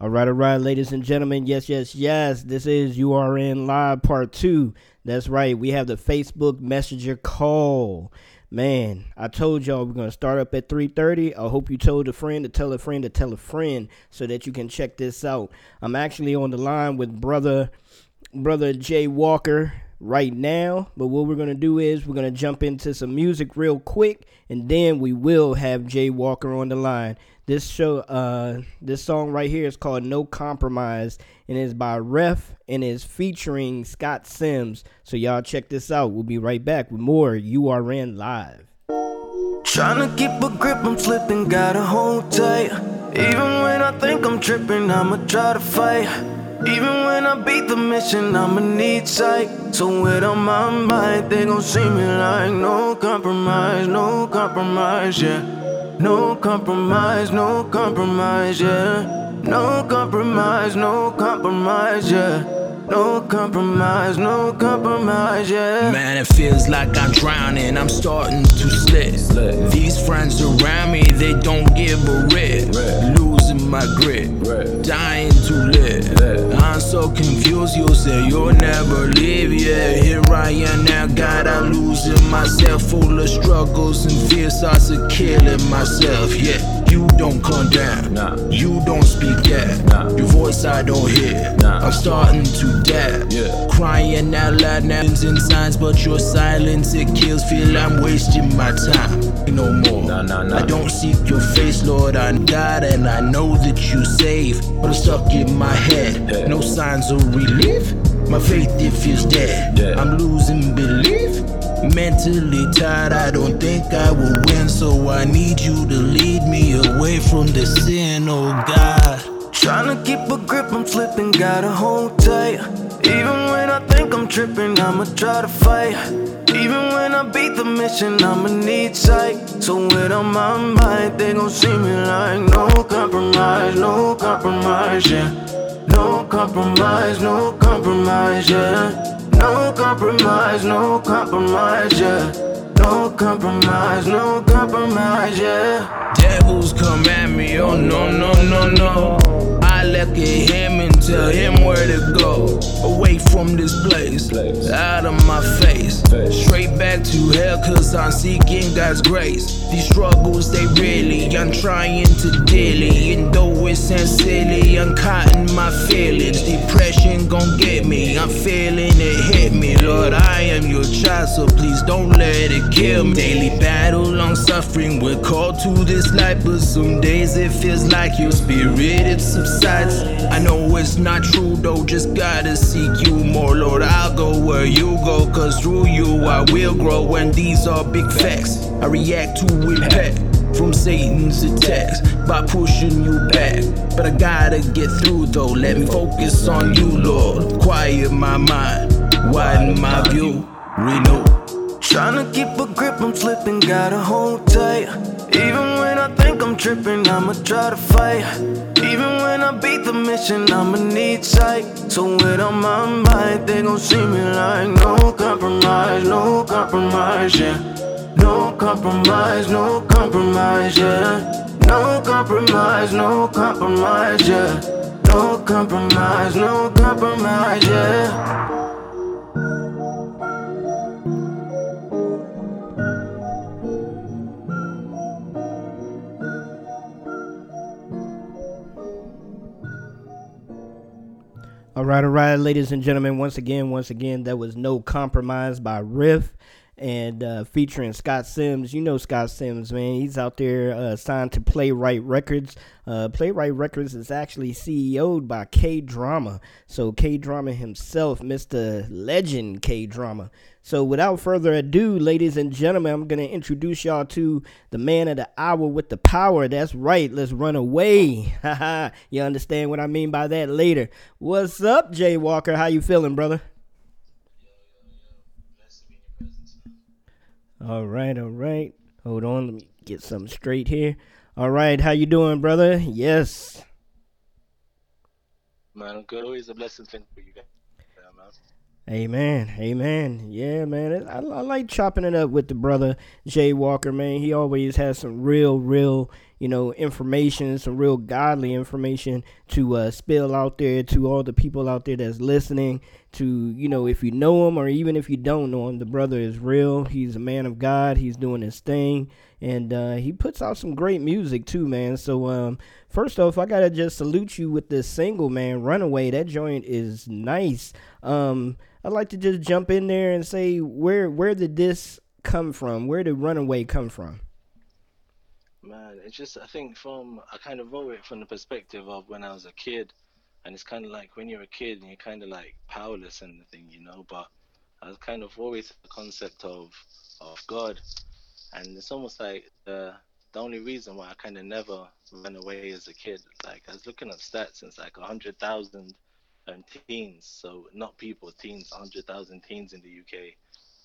All right, all right, ladies and gentlemen. Yes, yes, yes. This is URN Live Part 2. That's right. We have the Facebook Messenger call. Man, I told y'all we're going to start up at 3:30. I hope you told a friend to tell a friend to tell a friend so that you can check this out. I'm actually on the line with brother brother Jay Walker right now, but what we're going to do is we're going to jump into some music real quick and then we will have Jay Walker on the line. This show, uh, this song right here is called "No Compromise" and is by Ref and is featuring Scott Sims. So y'all check this out. We'll be right back with more URN live. Trying to keep a grip, I'm slipping, gotta hold tight. Even when I think I'm tripping, I'ma try to fight. Even when I beat the mission, I'ma need sight. So with on my mind, they gon' see me like no compromise, no compromise, yeah. No compromise, no compromise, yeah. No compromise, no compromise, yeah. No compromise, no compromise, yeah. Man, it feels like I'm drowning, I'm starting to slip. These friends around me, they don't give a rip. My grip, dying to live. I'm so confused, you say you'll never leave, yeah. Here I am now, God, I'm losing myself. Full of struggles and fears, I of killing myself, yeah. You don't come down, you don't speak that. Your voice I don't hear, I'm starting to dab. Crying out loud now and signs, but your silence it kills. Feel I'm wasting my time. No more. I don't seek your face, Lord. I'm God and I know that you save. But I'm stuck in my head. No signs of relief. My faith it feels dead. I'm losing belief. Mentally tired, I don't think I will win. So I need you to lead me away from the sin, oh God. Trying to keep a grip, I'm slipping, gotta hold tight. Even when I think I'm tripping, I'ma try to fight. Even when I beat the mission, I'ma need sight. So with on my mind, they gon' see me like no compromise, no compromise, yeah. No compromise, no compromise, yeah. No compromise, no compromise, yeah. No compromise, no compromise, yeah. Devils come at me, oh no, no, no, no. Look at him and tell him where to go. Away from this place, out of my face. Straight back to hell, cause I'm seeking God's grace. These struggles, they really, I'm trying to it. And though it sounds silly, I'm caught in my feelings. Depression gon' get me, I'm feeling it hit me. Lord, I am your child, so please don't let it kill me. Daily battle, long suffering, we're called to this life, but some days it feels like your spirit it subsides. I know it's not true though, just gotta seek you more, Lord. I'll go where you go, cause through you I will grow, and these are big facts. I react to impact from Satan's attacks by pushing you back. But I gotta get through though, let me focus on you, Lord. Quiet my mind, widen my view, renew. Trying to keep a grip, I'm slipping, gotta hold tight. Even when I think I'm tripping, I'ma try to fight. Even when I beat the mission, I'ma need sight. So with on my mind, they gon' see me like no compromise, no compromise, yeah. No compromise, no compromise, yeah. No compromise, no compromise, yeah. No compromise, no compromise, yeah. All right, all right, ladies and gentlemen. Once again, once again, that was no compromise by Riff and uh, featuring Scott Sims. You know Scott Sims, man. He's out there uh, signed to Playwright Records. Uh, Playwright Records is actually CEO'd by K Drama. So K Drama himself, Mr. Legend K Drama. So without further ado, ladies and gentlemen, I'm going to introduce y'all to the man of the hour with the power. That's right. Let's run away. you understand what I mean by that later. What's up, Jay Walker? How you feeling, brother? All right, all right. Hold on, let me get something straight here. All right, how you doing, brother? Yes. Man, I'm good. Always a blessing thing for you guys. Amen, amen. Yeah, man. I, I like chopping it up with the brother Jay Walker, man. He always has some real, real you know, information, some real godly information to uh, spill out there to all the people out there that's listening. To you know, if you know him or even if you don't know him, the brother is real. He's a man of God. He's doing his thing, and uh, he puts out some great music too, man. So um, first off, I gotta just salute you with this single, man. Runaway. That joint is nice. Um, I'd like to just jump in there and say where where did this come from? Where did Runaway come from? Man, it's just I think from I kind of wrote it from the perspective of when I was a kid, and it's kind of like when you're a kid and you're kind of like powerless and the thing, you know. But I was kind of always the concept of of God, and it's almost like the the only reason why I kind of never ran away as a kid. Like I was looking at stats, and it's like a hundred thousand um, teens, so not people, teens, hundred thousand teens in the UK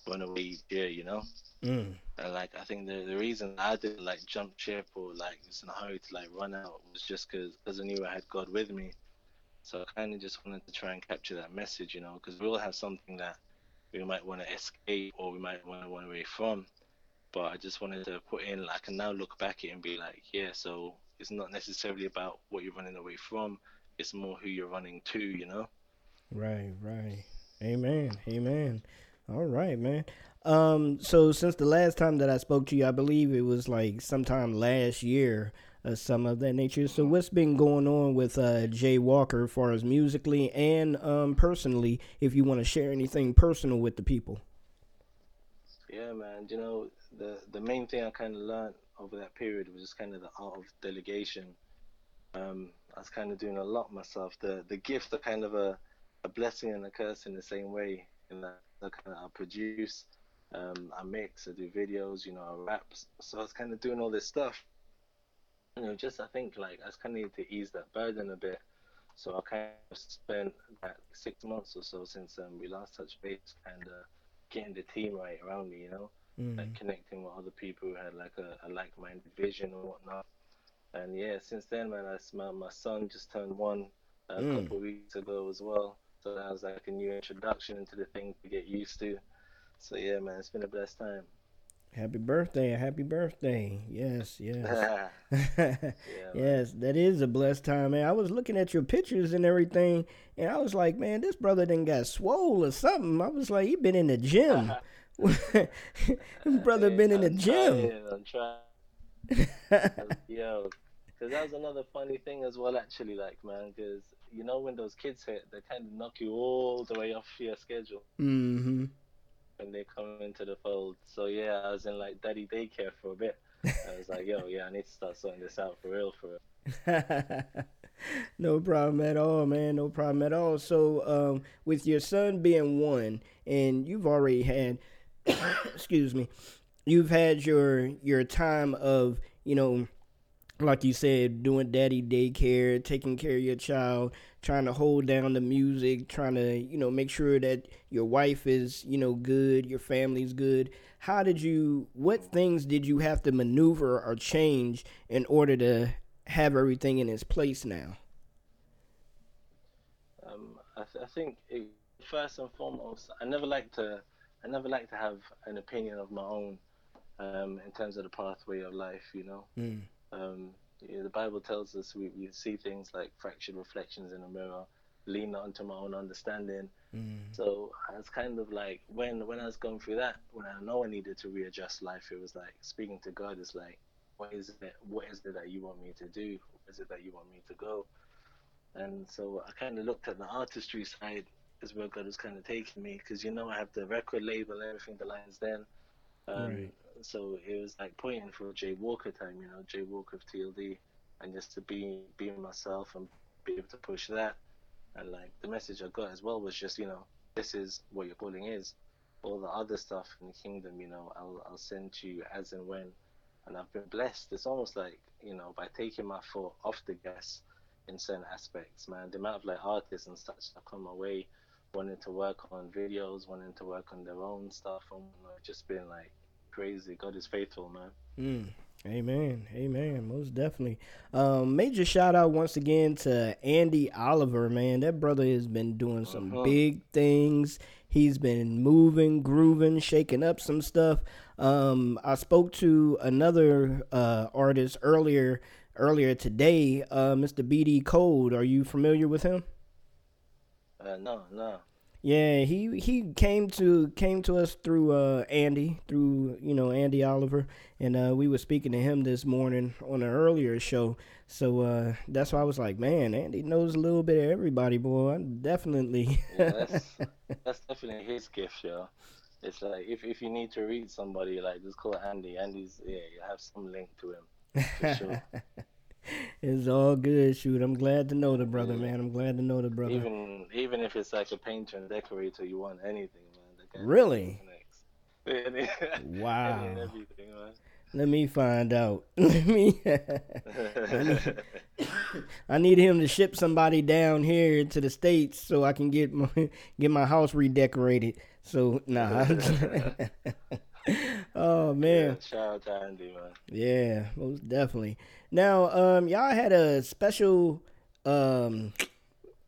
run away each year, you know. Mm. And like I think the the reason I didn't like jump ship or like was in a hurry to like run out was just because because I knew I had God with me. So I kind of just wanted to try and capture that message, you know, because we all have something that we might want to escape or we might want to run away from. But I just wanted to put in, like, I can now look back at it and be like, yeah, so it's not necessarily about what you're running away from. It's more who you're running to, you know. Right, right. Amen. Amen. All right, man. Um, so since the last time that I spoke to you, I believe it was like sometime last year, uh, some of that nature. So what's been going on with uh, Jay Walker, as far as musically and um, personally? If you want to share anything personal with the people. Yeah, man. You know, the the main thing I kind of learned over that period was just kind of the art of delegation. Um, I was kind of doing a lot myself. The the gift are kind of a, a blessing and a curse in the same way. In that I kind of I produce, um, I mix, I do videos, you know, I rap. So I was kind of doing all this stuff. You know, just I think like I was kind of need to ease that burden a bit. So I kind of spent that six months or so since um, we last touched base, kind of getting the team right around me, you know, Mm. like connecting with other people who had like a, a like-minded vision or whatnot. And yeah, since then, man, I my, my son just turned one a Mm. couple of weeks ago as well. So that was like a new introduction into the thing to get used to. So yeah, man, it's been a blessed time. Happy birthday! Happy birthday! Yes, yes. yeah, yes, that is a blessed time, man. I was looking at your pictures and everything, and I was like, man, this brother didn't got swole or something. I was like, he been in the gym. this brother been in the I'm gym. trying, I'm trying. Yo, because that was another funny thing as well, actually, like, man, because you know when those kids hit, they kind of knock you all the way off your schedule mm-hmm. when they come into the fold. So yeah, I was in like daddy daycare for a bit. I was like, yo, yeah, I need to start sorting this out for real, for real. no problem at all, man. No problem at all. So, um, with your son being one, and you've already had, excuse me, you've had your your time of, you know, like you said, doing daddy daycare, taking care of your child, trying to hold down the music, trying to, you know, make sure that your wife is, you know, good, your family's good. How did you, what things did you have to maneuver or change in order to have everything in its place now? Um, I, th- I think it, first and foremost, I never like to, I never like to have an opinion of my own, um, in terms of the pathway of life. You know, Mm. Um, yeah, the Bible tells us we, we see things like fractured reflections in a mirror, lean not unto my own understanding. Mm. So I was kind of like when when I was going through that, when I know I needed to readjust life, it was like speaking to God is like, what is it? What is it that you want me to do? What is it that you want me to go? And so I kind of looked at the artistry side is where God was kind of taking me because you know I have the record label and everything, the lines then. Um, Right. So it was like pointing for Jay Walker time, you know, Jay Walker of TLD, and just to be be myself and be able to push that. And like the message I got as well was just, you know, this is what your calling is. All the other stuff in the kingdom, you know, I'll I'll send to you as and when. And I've been blessed. It's almost like, you know, by taking my foot off the gas in certain aspects, man. The amount of like artists and such that come my way, wanting to work on videos, wanting to work on their own stuff, and whatnot, just been like crazy. God is faithful, man. Mm. Amen. Amen. Most definitely. Um, major shout out once again to Andy Oliver, man. That brother has been doing some Uh-huh. big things. He's been moving, grooving, shaking up some stuff. Um, I spoke to another uh, artist earlier earlier today, uh, Mr. BD Code. Are you familiar with him? Uh, no, no. Yeah, he he came to came to us through uh, Andy, through you know Andy Oliver, and uh, we were speaking to him this morning on an earlier show. So uh, that's why I was like, man, Andy knows a little bit of everybody, boy. I definitely. Yeah, that's that's definitely his gift, yo. It's like if if you need to read somebody, like just call Andy. Andy's yeah, you have some link to him for sure. it's all good. Shoot, I'm glad to know the brother, man. I'm glad to know the brother. Even even if it's like a painter and decorator, you want anything, man. Really? Wow. any and everything, man. Let me find out. Let me. I need him to ship somebody down here to the states so I can get my get my house redecorated. So nah. oh man. Yeah, shout out to Andy, man. Yeah, most definitely. Now, um, y'all had a special, um,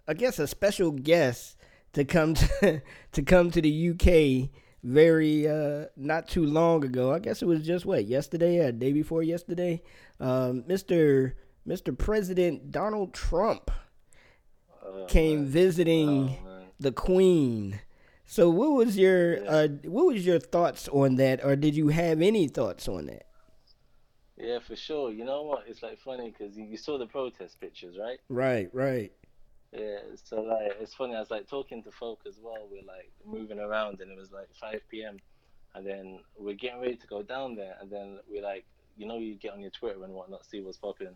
I guess a special guest to come to to come to the UK very uh not too long ago. I guess it was just what yesterday, or day before yesterday. Um, Mr. Mr. President Donald Trump Oh, came man. visiting Oh, the Queen. So, what was your uh, what was your thoughts on that, or did you have any thoughts on that? Yeah, for sure. You know what? It's like funny because you, you saw the protest pictures, right? Right, right. Yeah. So like, it's funny. I was like talking to folk as well. We're like moving around, and it was like 5 p.m. And then we're getting ready to go down there, and then we're like, you know, you get on your Twitter and whatnot, see what's popping.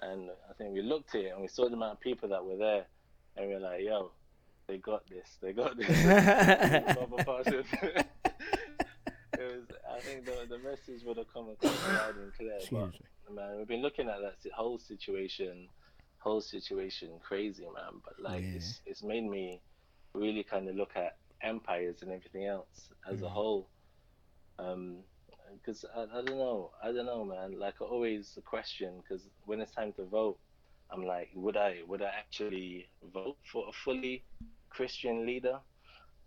And I think we looked at it and we saw the amount of people that were there, and we're like, yo, they got this. They got this. It was. I think the the message would have come across loud and clear. But man, we've been looking at that whole situation, whole situation crazy, man. But like, Yeah. it's it's made me really kind of look at empires and everything else as Mm. a whole. Um, because I, I don't know, I don't know, man. Like I always question, because when it's time to vote, I'm like, would I would I actually vote for a fully Christian leader?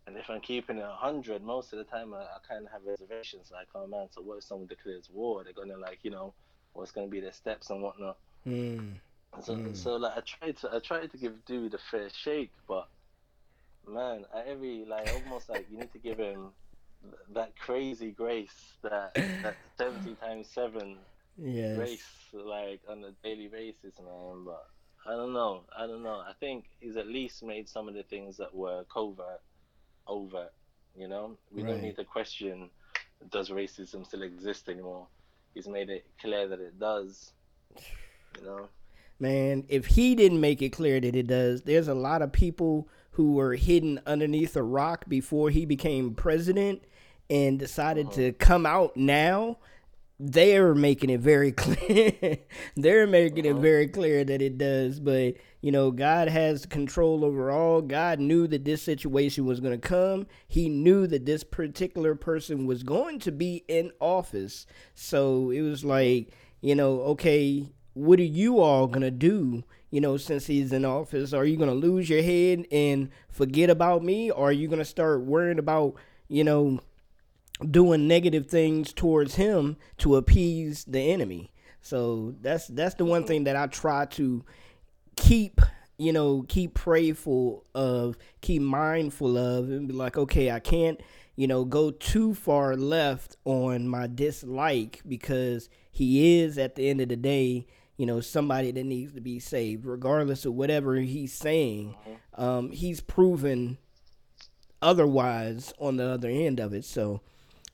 And if I'm keeping it 100, most of the time I, I kind of have reservations. Like, oh man, so what if someone declares war? They're gonna like, you know, what's gonna be their steps and whatnot. Mm. So, so like, I tried to, I tried to give dude a fair shake, but man, at every like, almost like you need to give him that crazy grace, that that 70 times seven Yes. grace, like on a daily basis, man. But I don't know, I don't know. I think he's at least made some of the things that were covert, overt. You know, we Right. don't need to question does racism still exist anymore. He's made it clear that it does. You know. Man, if he didn't make it clear that it does, there's a lot of people who were hidden underneath a rock before he became president and decided to uh-huh. come out now. They're making it very clear. They're making it uh-huh. very clear that it does. But, you know, God has control over all. God knew that this situation was going to come. He knew that this particular person was going to be in office. So it was like, you know, okay, what are you all gonna do? You know, since he's in office, are you gonna lose your head and forget about me, or are you gonna start worrying about, you know, doing negative things towards him to appease the enemy? So that's that's the one thing that I try to keep you know keep prayerful of keep mindful of and be like okay i can't you know go too far left on my dislike because he is at the end of the day you know somebody that needs to be saved regardless of whatever he's saying. Um, he's proven otherwise on the other end of it. So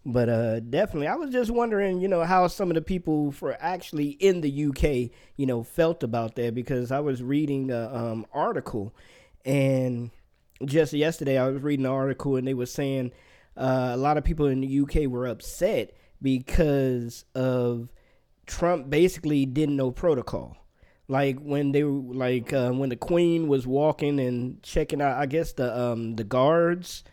but uh, definitely, I was just wondering, you know, how some of the people for actually in the UK, you know, felt about that because I was reading a um, article, and just yesterday I was reading an article and they were saying uh, a lot of people in the UK were upset because of Trump basically didn't know protocol. Like when they were like uh, when the Queen was walking and checking out, I guess the um the guards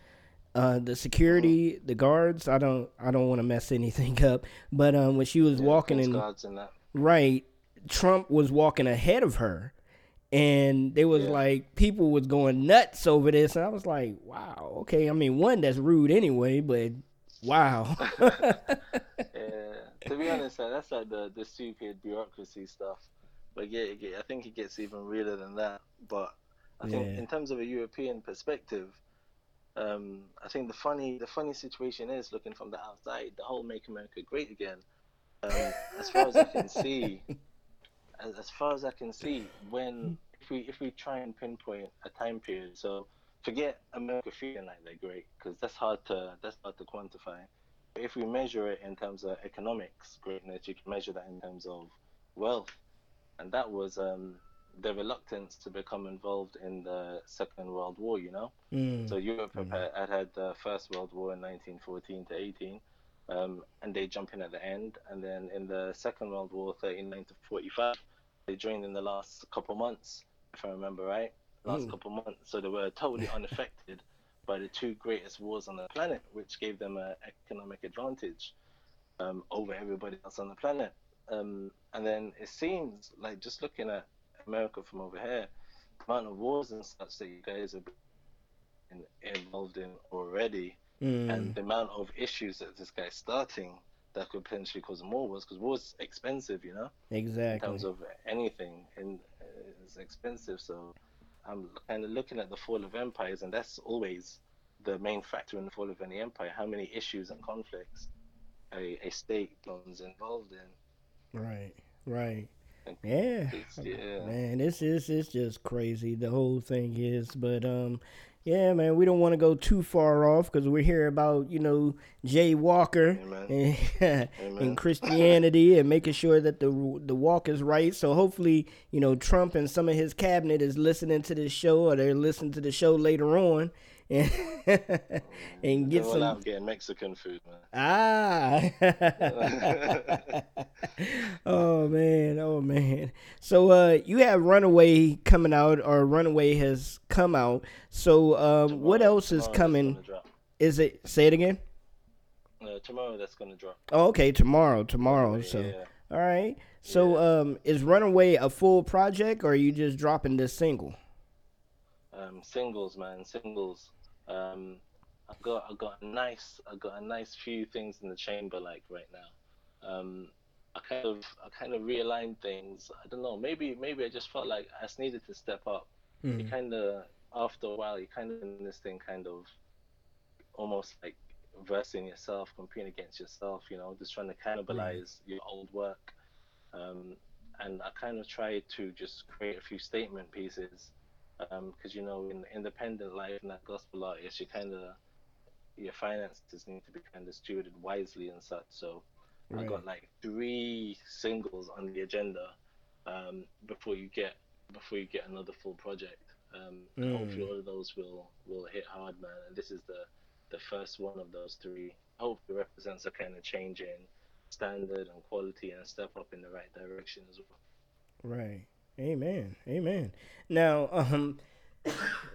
uh, the security, the guards. I don't, I don't want to mess anything up. But um, when she was Yeah, walking in, that. right, Trump was walking ahead of her, and there was Yeah. like people was going nuts over this, and I was like, wow, okay. I mean, one that's rude anyway, but Wow. yeah. To be honest, that's like the the stupid bureaucracy stuff. But yeah, I think it gets even realer than that. But I think Yeah. in terms of a European perspective, um, I think the funny the funny situation is looking from the outside, the whole "Make America Great Again." Um, as far as I can see, as, as far as I can see, when if we if we try and pinpoint a time period, so forget America feeling like they're great because that's hard to that's hard to quantify. But if we measure it in terms of economics greatness, you can measure that in terms of wealth, and that was um, the reluctance to become involved in the Second World War. You know. Mm. So Europe had, had had the First World War in 1914 to 18, um, and they jump in at the end. And then in the Second World War, 39 to 45, they joined in the last couple months, if I remember right. Last Mm. couple months, so they were totally unaffected by the two greatest wars on the planet, which gave them an economic advantage um, over everybody else on the planet. Um, and then it seems like just looking at America from over here, the amount of wars and such that you guys have been involved in already, Mm. and the amount of issues that this guy's starting that could potentially cause more wars, because war's expensive, you know, Exactly. in terms of anything, and uh, it's expensive. So I'm kind of looking at the fall of empires, and that's always the main factor in the fall of any empire: how many issues and conflicts a, a state becomes involved in. Right. Right. Thank Yeah. Yeah. Man, this is it's just crazy. The whole thing is, but um, yeah, man, we don't want to go too far off because we're here about you know Jay Walker Amen. and, and Christianity and making sure that the the walk is right. So hopefully, you know, Trump and some of his cabinet is listening to this show or they're listening to the show later on. And, and get some getting Mexican food, man. Ah. oh man, oh man. So uh you have Runaway coming out or Runaway has come out. So um what else is coming? Is it say it again? Uh, tomorrow that's gonna drop. Oh, okay, tomorrow, tomorrow. So Yeah. all right. So um is Runaway a full project or are you just dropping this single? um, singles, man, singles. Um, I got I've got a nice I've got a nice few things in the chamber like right now. Um, I kind of I kind of realigned things. I don't know. Maybe maybe I just felt like I just needed to step up. You kind of after a while you kind of in this thing kind of almost like versing yourself, competing against yourself. You know, just trying to cannibalize your old work. Um, and I kind of tried to just create a few statement pieces because you know in independent life and that gospel artist you kind of your finances need to be kind of stewarded wisely and such so i Right. got like three singles on the agenda um, before you get before you get another full project um, Mm. hopefully all of those will will hit hard man and this is the the first one of those three hopefully it represents a kind of change in standard and quality and a step up in the right direction as well Right. Amen. Amen. Now, um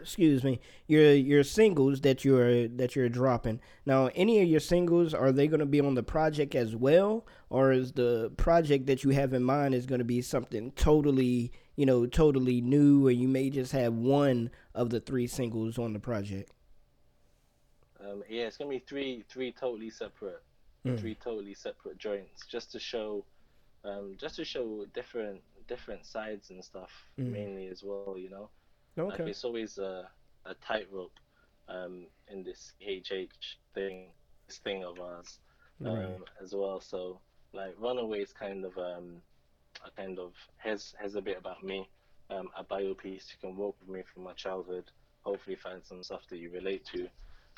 excuse me. Your your singles that you're that you're dropping. Now, any of your singles are they going to be on the project as well or is the project that you have in mind is going to be something totally, you know, totally new or you may just have one of the three singles on the project? Um, yeah, it's gonna be three three totally separate, Mm. three totally separate joints, just to show, um, just to show different different sides and stuff, Mm. mainly as well. You know, like it's always a a tightrope um, in this HH thing, this thing of ours, um, Right. as well. So like Runaway is kind of um, a kind of has has a bit about me, um, a bio piece. You can walk with me from my childhood. Hopefully, find some stuff that you relate to.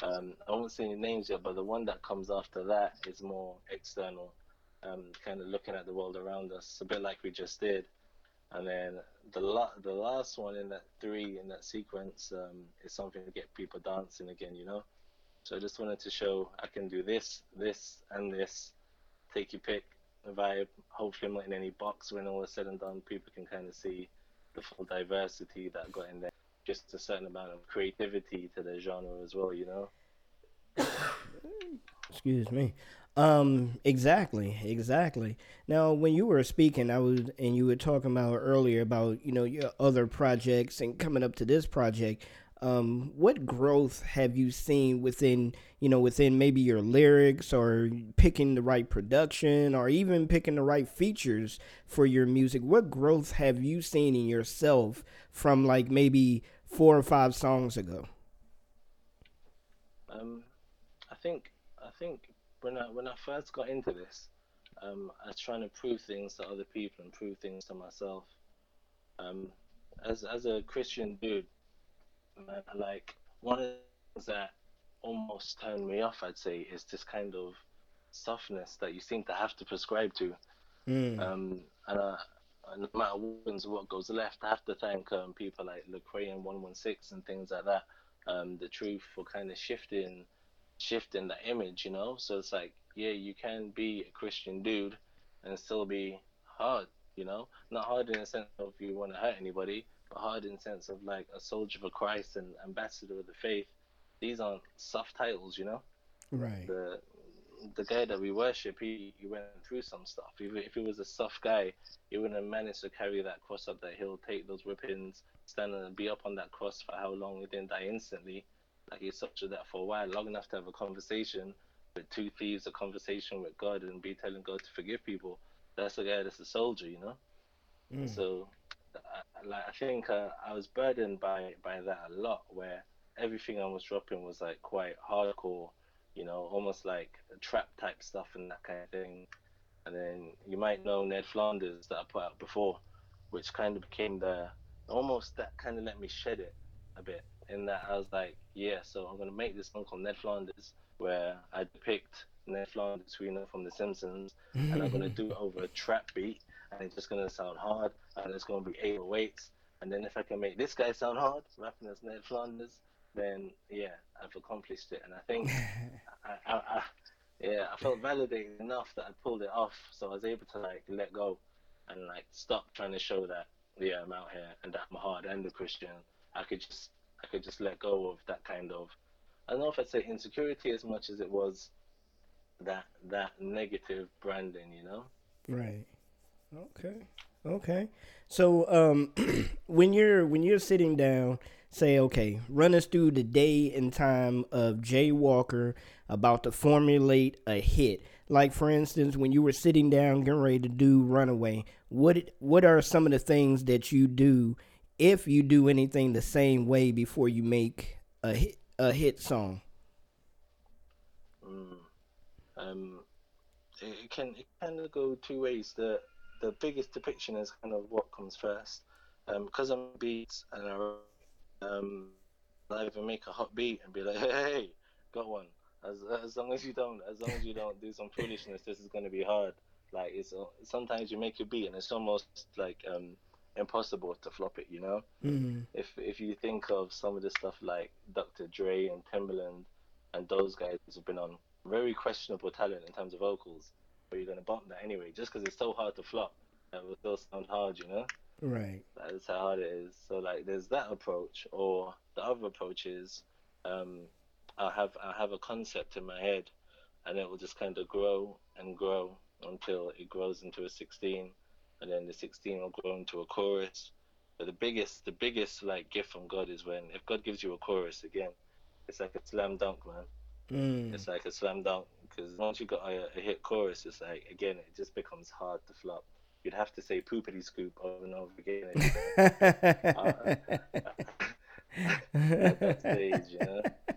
Um, I won't say any names yet, but the one that comes after that is more external, um, kind of looking at the world around us, a bit like we just did. And then the la- the last one in that three in that sequence um, is something to get people dancing again, you know. So I just wanted to show I can do this, this, and this. Take your pick, vibe. Hopefully, I'm not in any box when all is said and done. People can kind of see the full diversity that I got in there. Just a certain amount of creativity to the genre as well, you know. Excuse me. Um, exactly, exactly. Now, when you were speaking, I was, and you were talking about earlier about you know your other projects and coming up to this project. um, what growth have you seen within you know within maybe your lyrics or picking the right production or even picking the right features for your music what growth have you seen in yourself from like maybe four or five songs ago um, think i think when i when i first got into this um, i was trying to prove things to other people and prove things to myself um, as as a christian dude man. Like one of the things that almost turned me off, I'd say, is this kind of softness that you seem to have to prescribe to. Mm. Um, and, and no matter what goes left, I have to thank um, people like Lecrae and 116 and things like that. Um, the truth for kind of shifting, shifting the image, you know. So it's like, yeah, you can be a Christian dude and still be hard, you know. Not hard in the sense of you want to hurt anybody, but hard in the sense of like a soldier for Christ and ambassador of the faith. These aren't soft titles, you know. Right. The the guy that we worship, he, he went through some stuff. If, if he was a soft guy, he wouldn't have managed to carry that cross up that hill, take those whippings, stand and be up on that cross for how long? He didn't die instantly. Like he suffered that for a while, long enough to have a conversation with two thieves, a conversation with God, and be telling God to forgive people. That's a guy that's a soldier, you know. Mm. So like I think uh, I was burdened by by that a lot, where everything I was dropping was like quite hardcore, you know, almost like trap type stuff and that kind of thing. And then you might know Ned Flanders that I put out before, which kind of became the almost that kind of let me shed it a bit. In that I was like, yeah, so I'm gonna make this song called Ned Flanders, where I depict Ned Flanders, you know from The Simpsons, and I'm gonna do it over a trap beat and it's just gonna sound hard, and it's gonna be 808s. And then if I can make this guy sound hard, rapping as Ned Flanders, then yeah, I've accomplished it. And I think, I, I, I, yeah, I felt validated enough that I pulled it off, so I was able to like let go and like stop trying to show that yeah I'm out here and that I'm hard and a Christian. I could just could just let go of that kind of I don't know if I'd say insecurity as much as it was that that negative branding, you know. Right. Okay. Okay. So um when you're when you're sitting down, say, okay, run us through the day and time of Jay Walker about to formulate a hit. Like for instance, when you were sitting down getting ready to do Runaway, what what are some of the things that you do if you do anything the same way before you make a hit, a hit song? Mm. Um, it can it kind of go two ways. The the biggest depiction is kind of what comes first. Because um, I'm beats and I, um, I even make a hot beat and be like, hey, hey, got one. As as long as you don't, as long as you don't do some foolishness, this is gonna be hard. Like it's sometimes you make a beat and it's almost like um impossible to flop it. You know, mm-hmm. if if you think of some of the stuff like Dr. Dre and Timbaland and those guys have been on very questionable talent in terms of vocals but you're gonna bump that anyway, just because it's so hard to flop. It will still sound hard, you know. Right. That's how hard it is. So like, there's that approach, or the other approach is, um, I have I have a concept in my head, and it will just kind of grow and grow until it grows into a 16, and then the 16 will grow into a chorus. But the biggest the biggest like gift from God is when if God gives you a chorus again, it's like a slam dunk, man. Mm. It's like a slam dunk because once you got a, a, hit chorus, it's like again, it just becomes hard to flop. You'd have to say poopity scoop over and over again. at that stage, you know.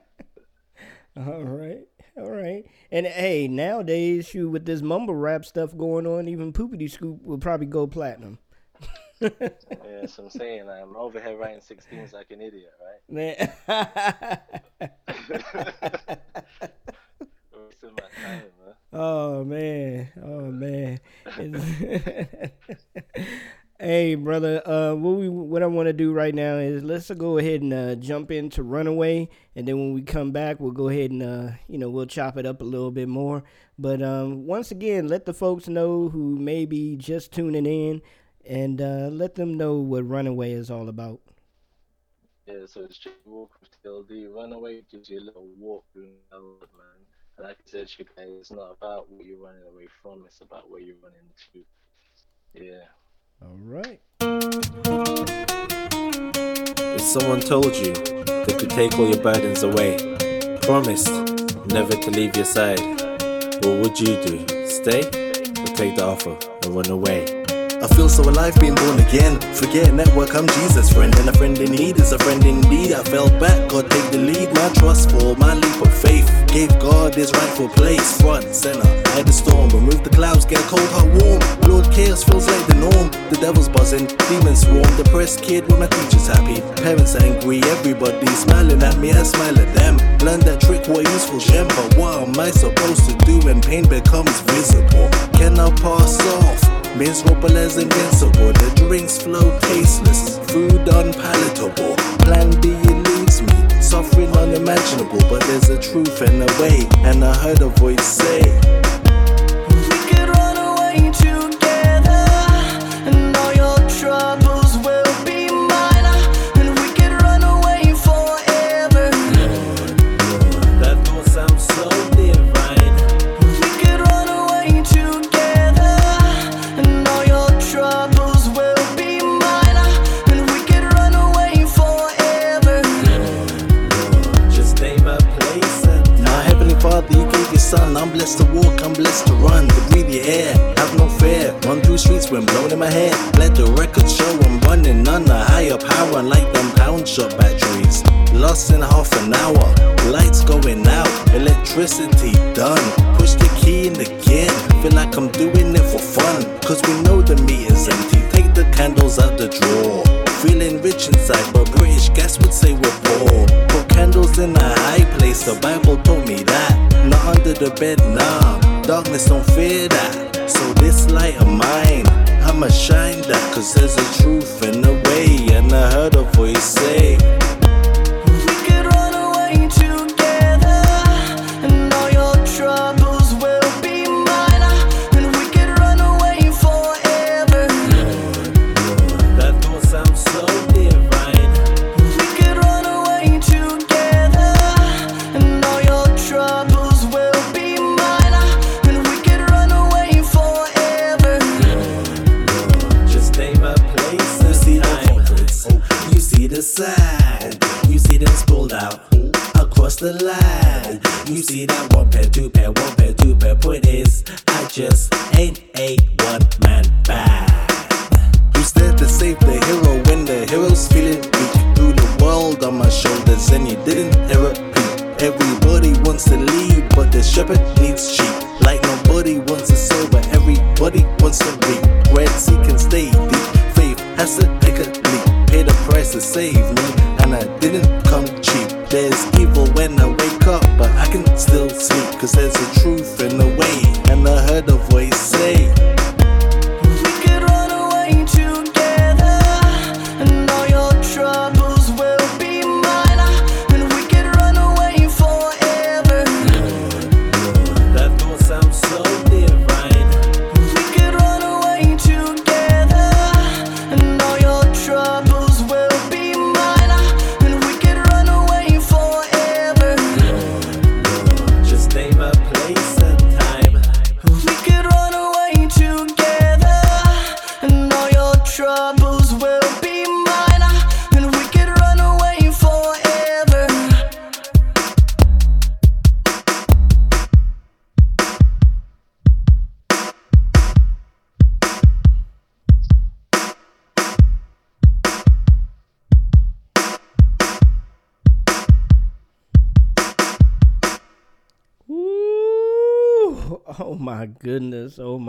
All right, all right, and hey, nowadays, you with this mumble rap stuff going on, even poopity scoop will probably go platinum. yeah, that's what I'm saying. I'm over here writing 16s like an idiot, right? Oh man, oh man. Hey brother, uh, what we what I want to do right now is let's go ahead and uh, jump into Runaway, and then when we come back, we'll go ahead and uh, you know we'll chop it up a little bit more. But um, once again, let the folks know who may be just tuning in, and uh, let them know what Runaway is all about. Yeah, so it's just walk with TLD. Runaway gives you a little walk through the man like I said, you guys, it's not about what you're running away from, it's about where you're running to. Yeah. All right. If someone told you they could take all your burdens away. Promised never to leave your side. What would you do? Stay or take the offer and run away? I feel so alive being born again. Forget network, I'm Jesus' friend, and a friend in need is a friend indeed. I fell back, God take the lead. My trust for my leap of faith gave God his rightful place. Front, center, I the storm, remove the clouds, get cold, hot, warm. Lord, chaos feels like the norm. The devil's buzzing, demons swarm. Depressed kid with my teachers happy, parents angry, everybody smiling at me, I smile at them. Learn that trick, what useful gem, but what am I supposed to do when pain becomes visible? Can I pass off? Miserable as invincible, the drinks flow tasteless, food unpalatable. Plan B eludes me, suffering unimaginable, but there's a truth and a way, and I heard a voice say. I'm run, to breathe your air. Have no fear, run through streets when blown in my head. Let the record show I'm running on a higher power, like them pound shot batteries. Lost in half an hour, lights going out, electricity done. Push the key in again, feel like I'm doing it for fun. Cause we know the meter's empty, take the candles out the drawer. Feeling rich inside, but British gas would say we're poor. Put candles in a high place, the Bible told me that not under the bed, nah. Darkness don't fear that. So this light of mine, I'ma shine that. Cause there's a truth in a way. And I heard a voice say,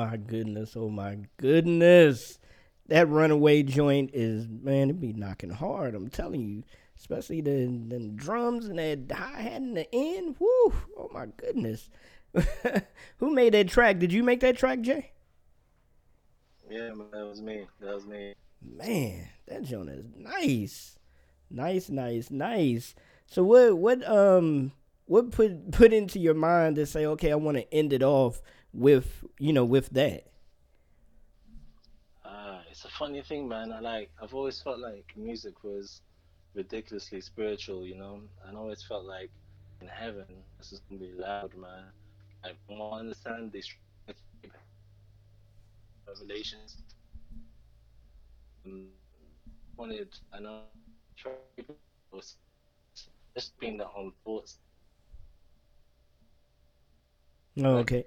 my goodness. Oh my goodness. That runaway joint is man, it be knocking hard. I'm telling you. Especially the them drums and that hi hat in the end. Woo! Oh my goodness. Who made that track? Did you make that track, Jay? Yeah, man, that was me. That was me. Man, that joint is nice. Nice, nice, nice. So what what um what put put into your mind to say, okay, I want to end it off with you know with that? Uh, it's a funny thing, man. I like I've always felt like music was ridiculously spiritual, you know. I always felt like in heaven this is gonna be loud, man. I want to understand these revelations. Um, wanted I know just being their own thoughts. Oh, okay.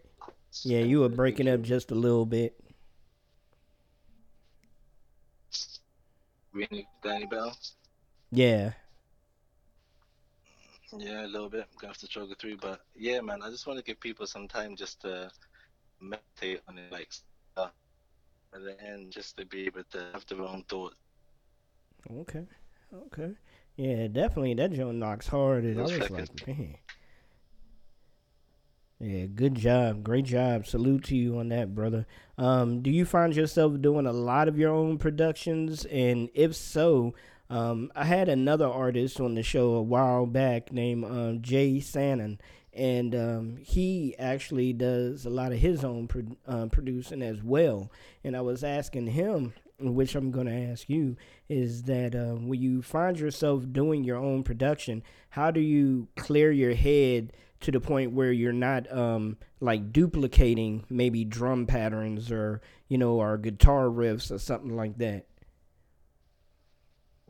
Yeah, you were breaking up just a little bit. Danny Bell. Yeah. Yeah, a little bit. I'm gonna have to struggle through, but yeah, man, I just want to give people some time just to meditate on it, like stuff, at the end, just to be able to have their own thoughts. Okay. Okay. Yeah, definitely. That joint knocks hard. And I was like, man. Yeah, good job. Great job. Salute to you on that, brother. Um, do you find yourself doing a lot of your own productions? And if so, um, I had another artist on the show a while back named um, Jay Sannon, and um, he actually does a lot of his own pro- uh, producing as well. And I was asking him, which I'm going to ask you, is that uh, when you find yourself doing your own production, how do you clear your head to the point where you're not um, like duplicating maybe drum patterns or you know or guitar riffs or something like that?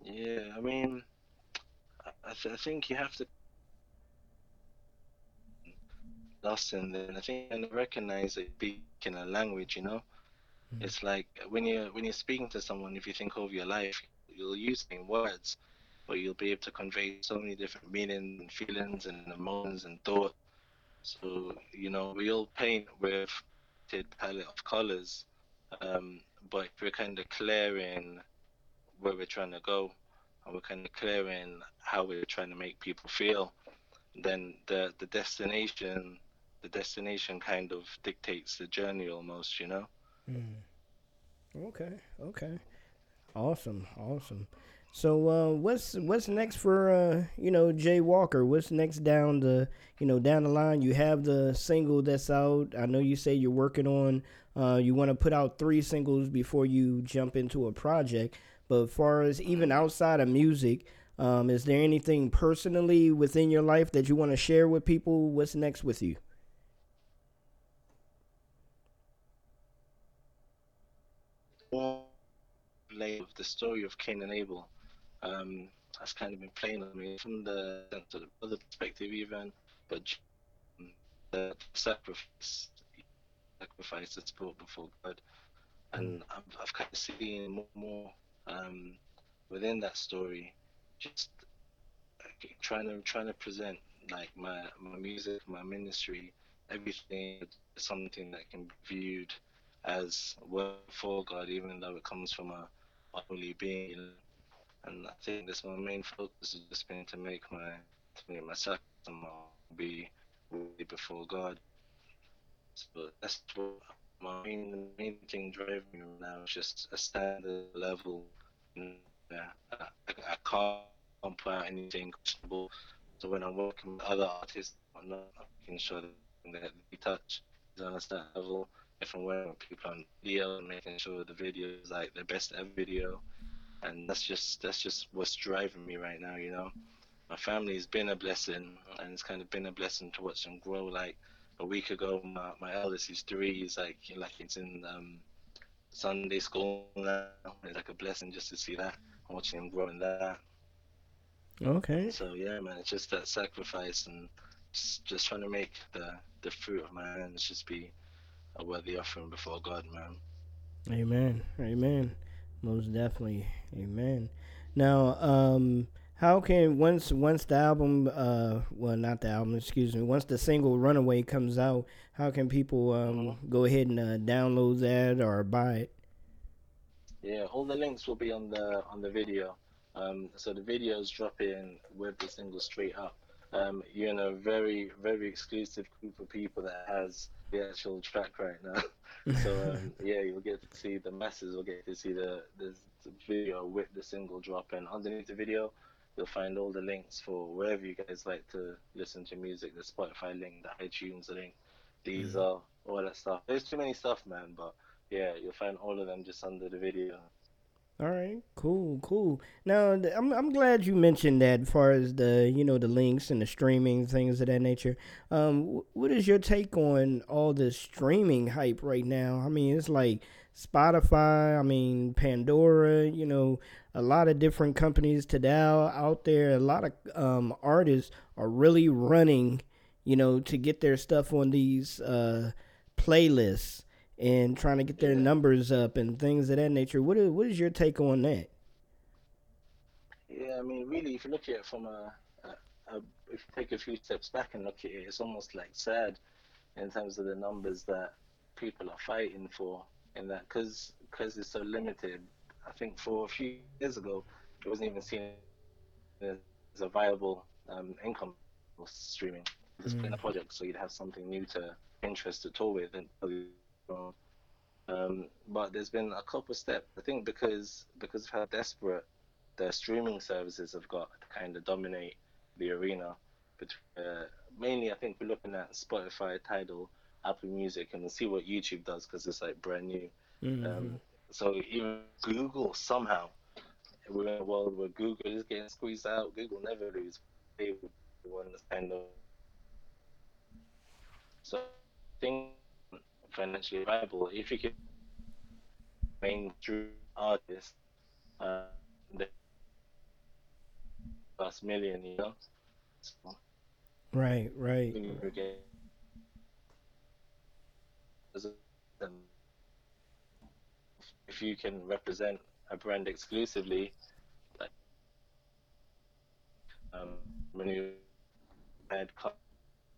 Yeah, I mean, I, I, th- I think you have to lost in there. And I think and recognize it speaking a language, you know. It's like when you're when you're speaking to someone, if you think over your life, you'll use same words, but you'll be able to convey so many different meanings and feelings and emotions and thoughts. So you know, we all paint with a palette of colors, um, but if we're kind of clearing where we're trying to go, and we're kind of clearing how we're trying to make people feel, then the the destination, the destination kind of dictates the journey almost, you know. Okay, okay, awesome, awesome. So, uh, what's what's next for uh, you know Jay Walker? What's next down the you know down the line? You have the single that's out. I know you say you're working on. Uh, you want to put out three singles before you jump into a project. But as far as even outside of music, um, is there anything personally within your life that you want to share with people? What's next with you? Of the story of Cain and Abel. Um, that's kind of been playing on me from the sense of the other perspective, even, but the sacrifice, sacrifice that's brought before God, and I've, I've kind of seen more, more um, within that story, just trying to trying to present like my my music, my ministry, everything something that can be viewed as work for God, even though it comes from a holy being. And I think that's my main focus has just been to make my to make myself be worthy before God. So that's what my main the main thing driving me now is just a standard level. Yeah, uh, I, I, I can't put out anything questionable. So when I'm working with other artists, I'm not making sure that they touch is on a certain level. If I'm working with people on video making sure the video is like the best ever video, and that's just that's just what's driving me right now. You know, my family has been a blessing, and it's kind of been a blessing to watch them grow. Like a week ago, my, my eldest, is three, he's like like he's in um, Sunday school now. It's like a blessing just to see that, and watching him grow in that. Okay. So yeah, man, it's just that sacrifice and just, just trying to make the the fruit of my hands just be a worthy offering before God, man. Amen. Amen. Most definitely. Amen. Now, um, how can once once the album, uh, well, not the album, excuse me, once the single "Runaway" comes out, how can people um go ahead and uh, download that or buy it? Yeah, all the links will be on the on the video. Um, so the video is dropping with the single straight up. Um, you're in a very very exclusive group of people that has the actual track right now. so um, yeah, you'll get to see the masses will get to see the the video with the single dropping. Underneath the video, you'll find all the links for wherever you guys like to listen to music. The Spotify link, the iTunes link, these are all that stuff. There's too many stuff, man, but yeah, you'll find all of them just under the video. All right, cool, cool. Now, I'm I'm glad you mentioned that. As far as the you know the links and the streaming things of that nature. Um, what is your take on all the streaming hype right now? I mean, it's like Spotify, I mean Pandora, you know, a lot of different companies today out there. A lot of um, artists are really running, you know, to get their stuff on these uh, playlists and trying to get their numbers up and things of that nature. What is, what is your take on that? Yeah, I mean, really, if you look at it from a, a, a if you take a few steps back and look at it, it's almost like sad in terms of the numbers that people are fighting for in that because because it's so limited. I think for a few years ago, it wasn't even seen as a viable um, income or streaming. It's mm. a project, so you'd have something new to interest to tour with. And um, but there's been a couple steps. I think because because of how desperate the streaming services have got to kind of dominate the arena. But uh, mainly, I think we're looking at Spotify, Tidal, Apple Music, and we'll see what YouTube does because it's like brand new. Mm-hmm. Um, so even Google somehow, we're in a world where Google is getting squeezed out. Google never lose. They kind of so I think financially viable if you can mainstream artists uh, the plus million, you know. So, right, right if you can represent a brand exclusively, like um, when you had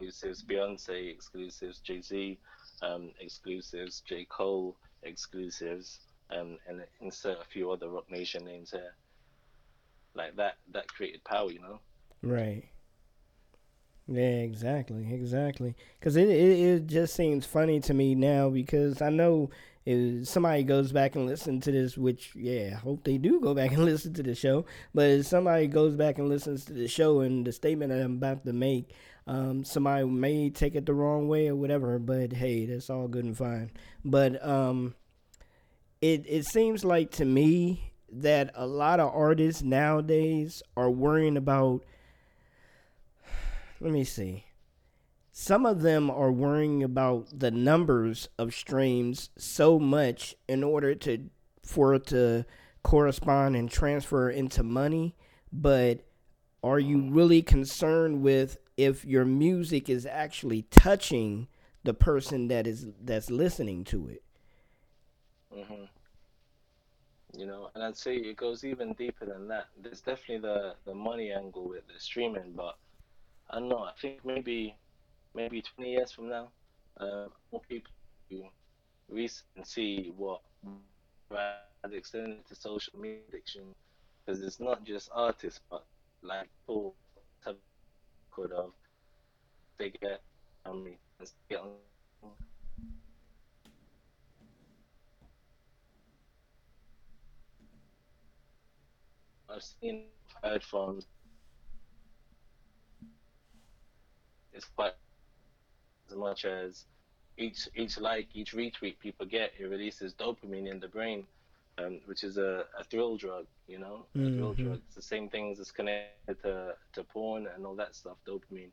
exclusives, Beyonce exclusives, Jay Z um, exclusives, J Cole exclusives, um, and insert a few other Roc Nation names here. Like that, that created power, you know. Right. Yeah, exactly, exactly. Because it, it it just seems funny to me now because I know if somebody goes back and listens to this, which yeah, I hope they do go back and listen to the show. But if somebody goes back and listens to the show and the statement I'm about to make, um, somebody may take it the wrong way or whatever. But hey, that's all good and fine. But um, it it seems like to me that a lot of artists nowadays are worrying about let me see. Some of them are worrying about the numbers of streams so much in order to for it to correspond and transfer into money, but are you really concerned with if your music is actually touching the person that is that's listening to it? Mhm. You know, and I'd say it goes even deeper than that. There's definitely the the money angle with the streaming, but I don't know. I think maybe maybe 20 years from now, uh, more people and see what extended to social media addiction because it's not just artists, but like people have could have they get um get I've seen heard from it's quite as much as each each like each retweet people get it releases dopamine in the brain um, which is a, a thrill drug you know? A mm-hmm. thrill drug. It's the same things as connected to, to porn and all that stuff dopamine.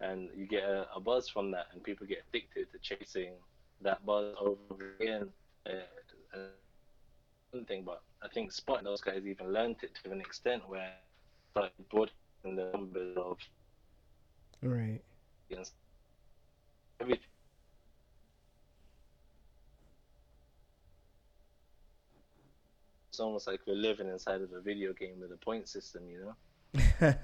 And you get a, a buzz from that and people get addicted to chasing that buzz over again. Uh, uh, one thing but i think spot those guys even learned it to an extent where like broadening the numbers of right. everything. It's almost like we're living inside of a video game with a point system, you know?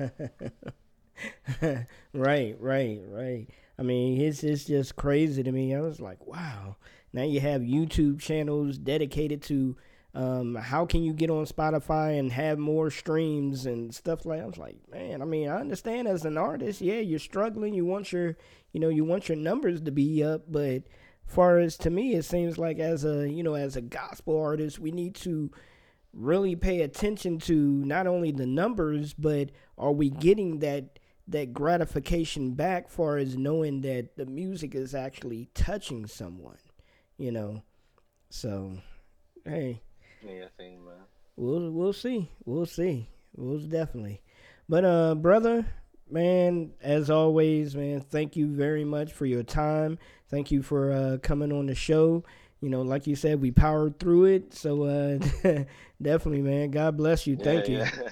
right, right, right. I mean, it's it's just crazy to me. I was like, wow. Now you have YouTube channels dedicated to um, how can you get on Spotify and have more streams and stuff like I was like, man, I mean, I understand as an artist, yeah, you're struggling, you want your you know, you want your numbers to be up, but far as to me it seems like as a you know, as a gospel artist, we need to really pay attention to not only the numbers, but are we getting that that gratification back far as knowing that the music is actually touching someone, you know. So, hey, yeah, man. We'll we'll see. We'll see. We'll definitely. But uh, brother, man, as always, man, thank you very much for your time. Thank you for uh, coming on the show. You know, like you said, we powered through it. So uh, definitely, man. God bless you. Thank yeah, you. Yeah.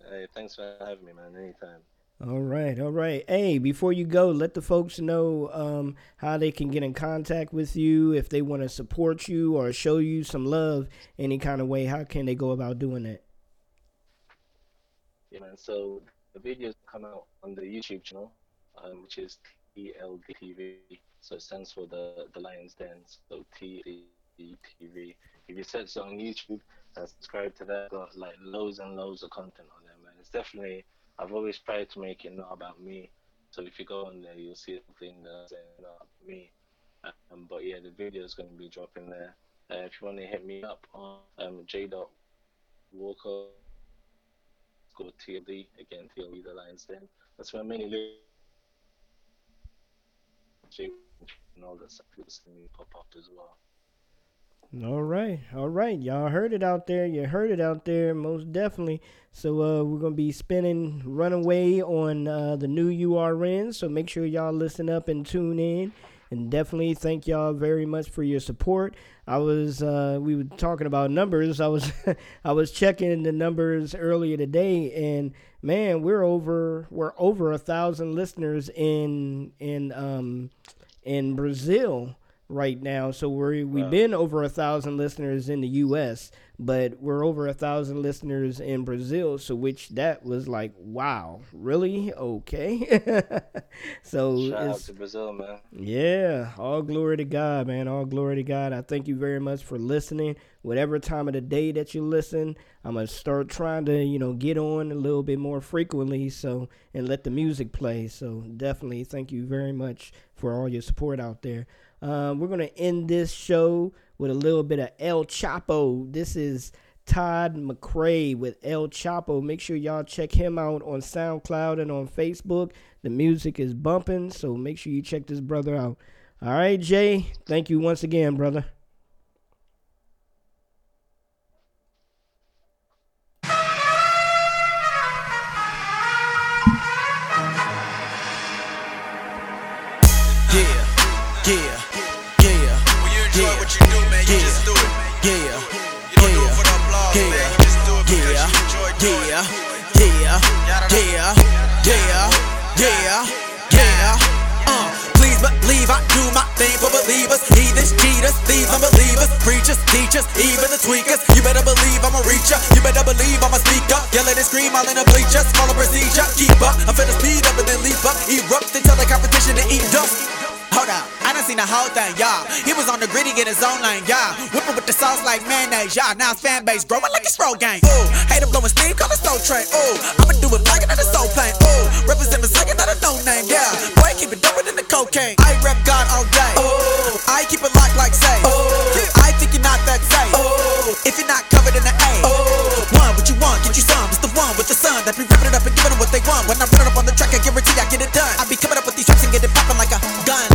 hey, thanks for having me, man. Anytime. All right, all right. Hey, before you go, let the folks know um, how they can get in contact with you if they want to support you or show you some love any kind of way. How can they go about doing that? Yeah, man. So the videos come out on the YouTube channel, um, which is TLDTV. So it stands for the the Lions Den. So TLDTV. If you search on YouTube and subscribe to that, got like loads and loads of content on there, man. It's definitely I've always tried to make it not about me. So if you go on there, you'll see something that's not me. Um, but yeah, the video is going to be dropping there. Uh, if you want to hit me up on um, J. Dot Walker, go TLD again, TLD the Lions Den. That's where many live. And all that stuff will see me pop up as well. All right, all right, y'all heard it out there. You heard it out there, most definitely. So uh, we're gonna be spinning "Runaway" on uh, the new URN. So make sure y'all listen up and tune in. And definitely thank y'all very much for your support. I was uh, we were talking about numbers. I was I was checking the numbers earlier today, and man, we're over we're over a thousand listeners in in um in Brazil right now. So we're we've Wow. been over a thousand listeners in the U.S., but we're over a thousand listeners in Brazil. So which that was like, wow, really? Okay. so Shout out to Brazil, man. yeah, all glory to God, man. All glory to God. I thank you very much for listening. Whatever time of the day that you listen, I'm gonna start trying to, you know, get on a little bit more frequently. So and let the music play. So definitely, thank you very much for all your support out there. Um, we're gonna end this show with a little bit of El Chapo. This is Todd McCray with El Chapo. Make sure y'all check him out on SoundCloud and on Facebook. The music is bumping, so make sure you check this brother out. All right, Jay. Thank you once again, brother. Thing for believers, heathens, cheaters, thieves, unbelievers, preachers, teachers, even the tweakers. You better believe I'm a reacher. You better believe I'm a speaker. Yell at and scream all in the bleachers. Follow procedure, keep up. I'm finna speed up and then leap up, erupt until the competition to eat dust. Hold up, I done seen the whole thing, y'all. He was on the gritty, get his own lane, y'all. Whipping with the sauce like mayonnaise, y'all. Now his fan base growing like a throw gang. Ooh, hate him blowing steam, call it soul train. Ooh, I'ma do it like it, a soul pain. Ooh, represent the second, not a no name, yeah. Boy, keep it doper than the cocaine. I rep God all day. Ooh, I keep it locked like say. Ooh, I think you're not that safe. Ooh, if you're not covered in the A. Ooh, one, what you want, get you some. It's the one with the sun that be ripping it up and giving them what they want. When I run it up on the track, I guarantee I get it done. I be coming up with these tracks and get it popping like a gun.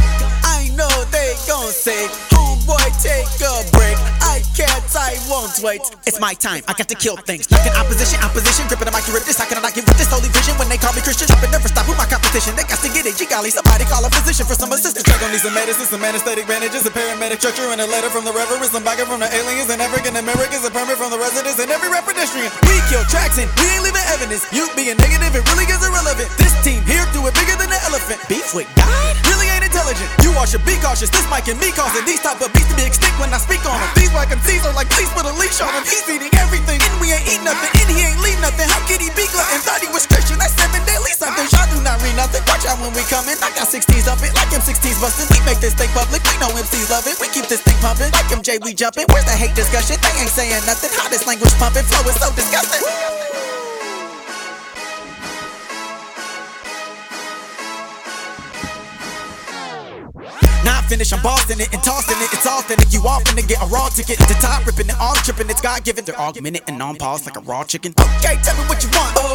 Gon' say, homeboy, take a break. I can't, I won't wait. It's my time, I got to kill things. Knocking opposition, opposition, gripping the mic to rip this. How can I not get with this holy vision when they call me Christian? Dropping never stop with my competition. They got to get it, G golly. Somebody call a physician for some assistance. Check on these some medicine, some anesthetic bandages, a paramedic structure, and a letter from the reverend. Some backing from the aliens and African Americans, a permit from the residents, and every rap pedestrian. We kill tracks and we ain't leaving evidence. You being negative, it really is irrelevant. This team here do it bigger than an elephant. Beef with God? Really ain't intelligent. You all should be cautious. This mic and me causing these type of beats to be extinct when I speak on them. These like are like please put a leash on him. He's eating everything and we ain't eat nothing and he ain't leave nothing. How could he be glutton? Thought he was Christian. That's seven daily something. Y'all do not read nothing. Watch out when we coming. I got 16s up it like M16s busting. We make this thing public. We know MCs love it. We keep this thing pumping like MJ. We jumping. Where's the hate discussion? They ain't saying nothing. How this language pumping? Flow is so disgusting. Not finished, I'm bossing it and tossing it. It's authentic. You all finna get a raw ticket. The top ripping it, all tripping. It's God given. They're augmented and on pause like a raw chicken. Okay, tell me what you want. Oh,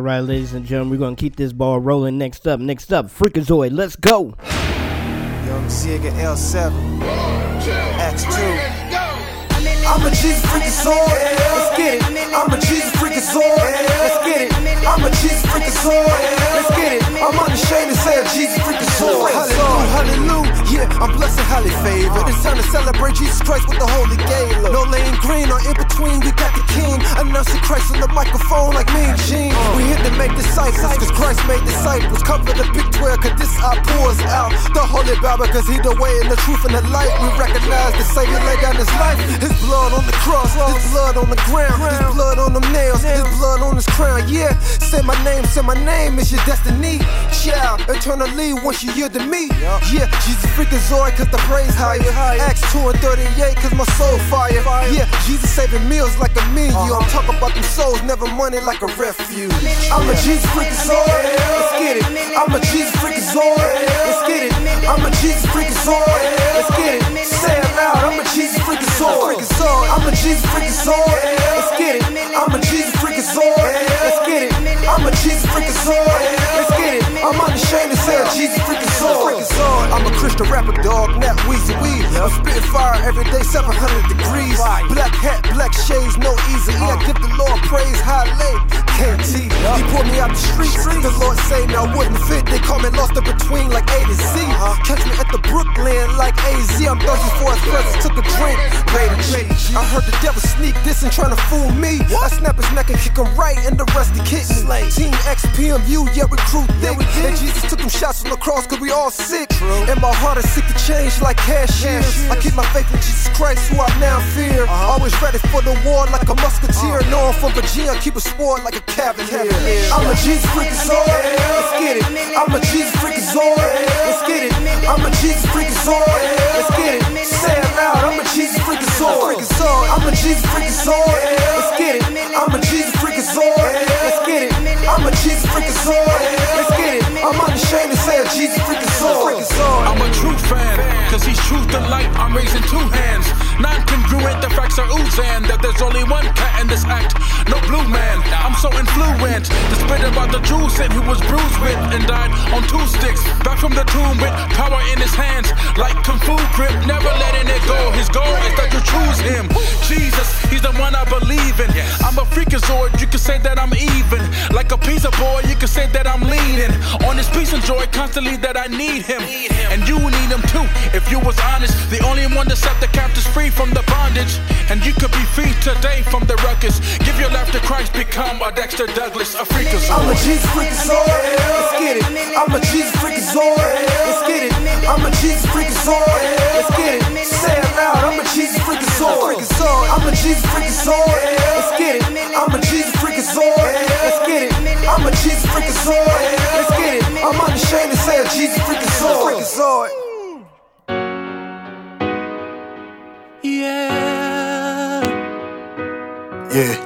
All right, all right, ladies and gentlemen, we're gonna keep this ball rolling. Next up, next up, Freakazoid. Let's go. Young Zigga L7. X2. I'm a Jesus freakazoid. Let's get it. I'm a Jesus freakazoid. Let's get it. I'm a Jesus freakazoid. Let's get it. I'm unashamed to say a Jesus freakazoid. Hallelujah, hallelujah. I'm blessed and highly favored. It's time to celebrate Jesus Christ with the holy gala. No lane green or in between. We got the king. Announcing Christ on the microphone like me and Gene. We here to make disciples, cause Christ made disciples. Cover the big 12, cause this our pours out. The holy Bible, cause he the way and the truth and the light. We recognize the Savior laid down his life. His blood on the cross, his blood on the ground, his blood on the nails, his blood on his crown. Yeah, say my name, say my name it's your destiny. Child, eternally once you yield to me. Yeah, Jesus freaking Zoid, cause the praise higher. Acts 2 and 38, cause my soul fire. Yeah, Jesus saving meals like a meal. I'm talking about them souls, never money like a refuge. I'm a Jesus freaking Zoid, let's get it. I'm a Jesus freakazoid, let's get it. I'm a Jesus freakazoid, let's get it. Say it loud, I'm a Jesus freakazoid. I'm a Jesus freakazoid, let's get it. I'm a Jesus freaking I'm a Christian rapper, dog, not Weezy Wee. I'm spitting fire every day, 700 degrees. Black hat, black shades, no easy. I uh. give the Lord praise, high lay. Can't see. He pulled me out the streets. The Lord say I wouldn't fit. They call me lost in between like A to Z. Catch me at the Brooklyn like AZ. I'm thirsty for his presence. Took a drink, made. I heard the devil sneak this and trying to fool me. I snap his neck and kick him right in the rusty kitten. Team XPMU, yeah, recruit thick. And Jesus took them shots from the cross cause we all sick. And my heart is sick to change like cashiers. I keep my faith in Jesus Christ, who I now fear. Always ready for the war like a musketeer. Knowing from Virginia, keep a sport like a cavalier. I'm a Jesus freakazoid, let's get it. I'm a Jesus freakazoid, let's get it. I'm a Jesus freakazoid, let's get it. Say it loud, I'm a Jesus freakazoid. I'm a Jesus freakazoid, let's get it. I'm a Jesus freakazoid, let's get it. I'm a Jesus freakazoid, let's get it. I'm unashamed to say a Jesus freakazoid. I'm a true fan, cause he's truth to light. I'm raising two hands. Non congruent, the facts are oozing. That there's only one cat in this act, no blue man. I'm so influent. The spirit about the Jews said he was bruised with and died on two sticks. Back from the tomb with power in his hands, like Kung Fu grip, never letting it go. His goal is that you choose him. Jesus, he's the one I believe in. I'm a freakazoid, you can say that I'm even. Like a pizza boy, you can say that I'm leaning. On his peace and joy, constantly that I need him. And you need him too, if you was honest. The only one that set the captives free from the bondage. And you could be free today from the ruckus. Give your life to Christ, become a Dexter Douglas, a freakazoid. I'm a Jesus freakazoid, let's get it. I'm a Jesus freakazoid, let's get it. I'm a Jesus freakazoid, let's get it. Say it loud, I'm a Jesus freakazoid. I'm a Jesus freakazoid, let's get it. I'm a Jesus freakazoid, let's get it. I'm a Jesus freakazoid, let's get it. I'm unashamed to say a Jesus freakazoid. Yeah. Yeah,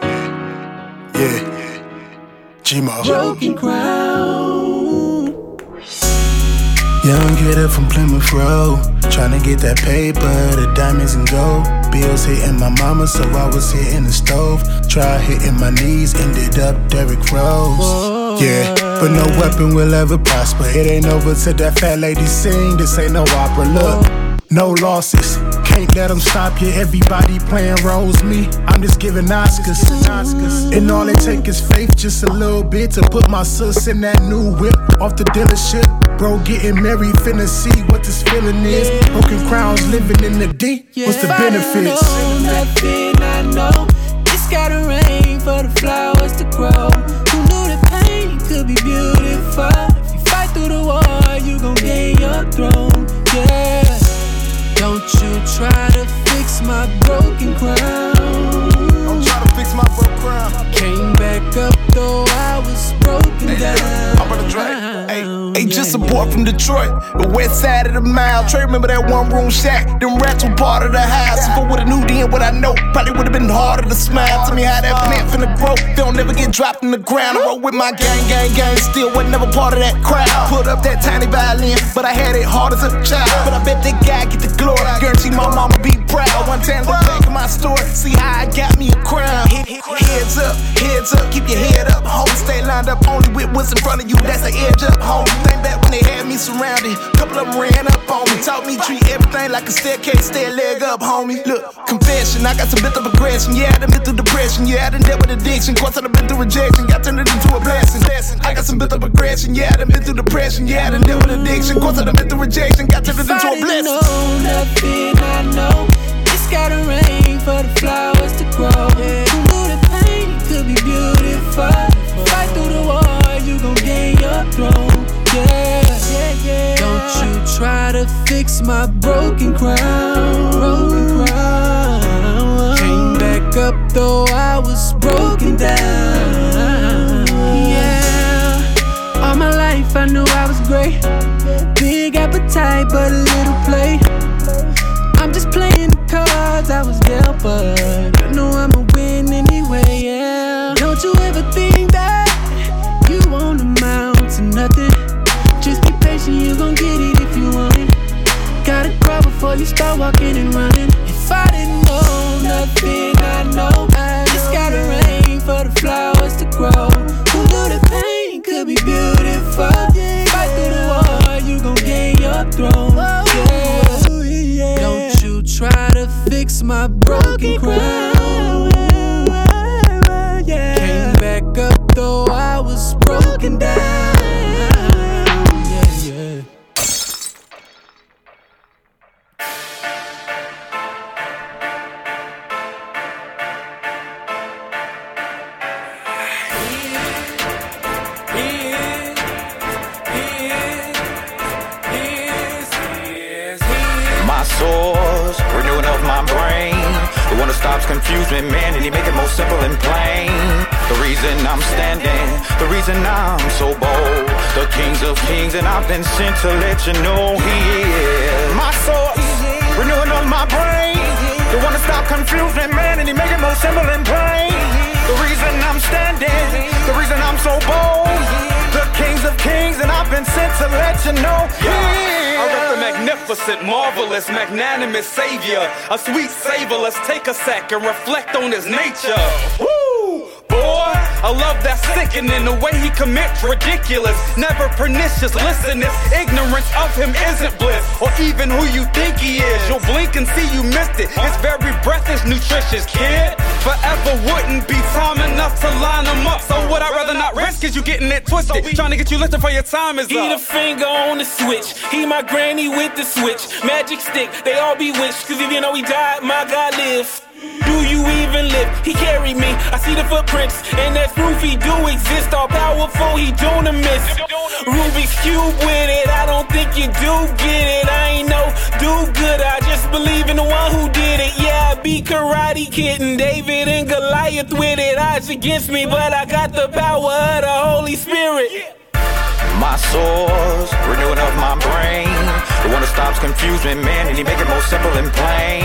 yeah, G-Mo. Broken crown. Young kid up from Plymouth Road, tryna get that paper, the diamonds and gold. Bills hitting my mama, so I was hitting the stove. Try hitting my knees, ended up Derrick Rose. Yeah, but no weapon will ever prosper. It ain't over till that fat lady sing. This ain't no opera. Look, no losses. Can't let them stop you. Everybody playing roles. Me, I'm just giving Oscars. Oscars. And all it take is faith, just a little bit to put my sis in that new whip off the dealership. Bro, getting married, finna see what this feeling is. Broken crowns, living in the D. What's the benefits? I know nothing, I know. It's gotta rain for the flowers to grow. Who knew that pain could be beautiful? If you fight through the war, you gon' gain your throne. Yeah. Don't you try to fix my broken crown. I'm trying to fix my broke crown. Came back up though I was broken down. I'm on the track. Hey. Ain't just a boy from Detroit, the west side of the mile. Trey, remember that one room shack? Them rats were part of the house. If I would've knew then what I know, probably would've been harder to smile. Tell me how that plant finna grow. They don't never get dropped in the ground. I roll with my gang, gang, gang. Still wasn't never part of that crowd. Put up that tiny violin, but I had it hard as a child. But I bet that guy get the glory. Guarantee my mama be proud. One time look back at my story, see how I got me a crown. Heads up, heads up, keep your head up. Homie, stay lined up only with what's in front of you. That's the edge up, homie. Think back when they had me surrounded. Couple of them ran up on me, taught me treat everything like a staircase. Stay a leg up, homie. Look, confession, I got some bit of aggression. Yeah, I done been through depression. Yeah, I done dealt with addiction. Course I done been through rejection. Got turned it into a blessing. I got some bit of aggression. Yeah, I done been through depression. Yeah, I done dealt with addiction. Course I done been through rejection. Got turned it into a blessing. know nothing I know. It's gotta rain for the flowers to grow. Who knew the pain could be beautiful? Fight through the war, you gon' gain your throne. Yeah, yeah, yeah. Don't you try to fix my broken crown. Broken crown. Came back up though I was broken down. Yeah. All my life I knew I was great. Big appetite, but a little play. Cards I was dealt, but I know I'ma win anyway, yeah. Don't you ever think that you won't amount to nothing. Just be patient, you gon' get it if you want it. Gotta crawl before you start walking and running. If I didn't A sweet savor, let's take a sec and reflect on his nature. Sickening, the way he commits ridiculous, never pernicious. Listen, this ignorance of him isn't bliss, or even who you think he is. You'll blink and see you missed it. His very breath is nutritious, kid. Forever wouldn't be time enough to line them up. So would I'd rather not risk? Is you getting it twisted? Trying to get you lifted for your time is He the up. finger on the switch. He my granny with the switch. Magic stick, they all bewitched. Cause even though he died, my God lives. Do you even live? He carried me. I see the footprints, and that's proof he do exist. All powerful, he don't miss. Rubik's cube with it. I don't think you do get it. I ain't no do good. I just believe in the one who did it. Yeah, I be karate kid and David and Goliath with it. Odds against me, but I got the power of the Holy Spirit. My source, renewing of my brain. The one that stops confusion, man, and he make it more simple and plain.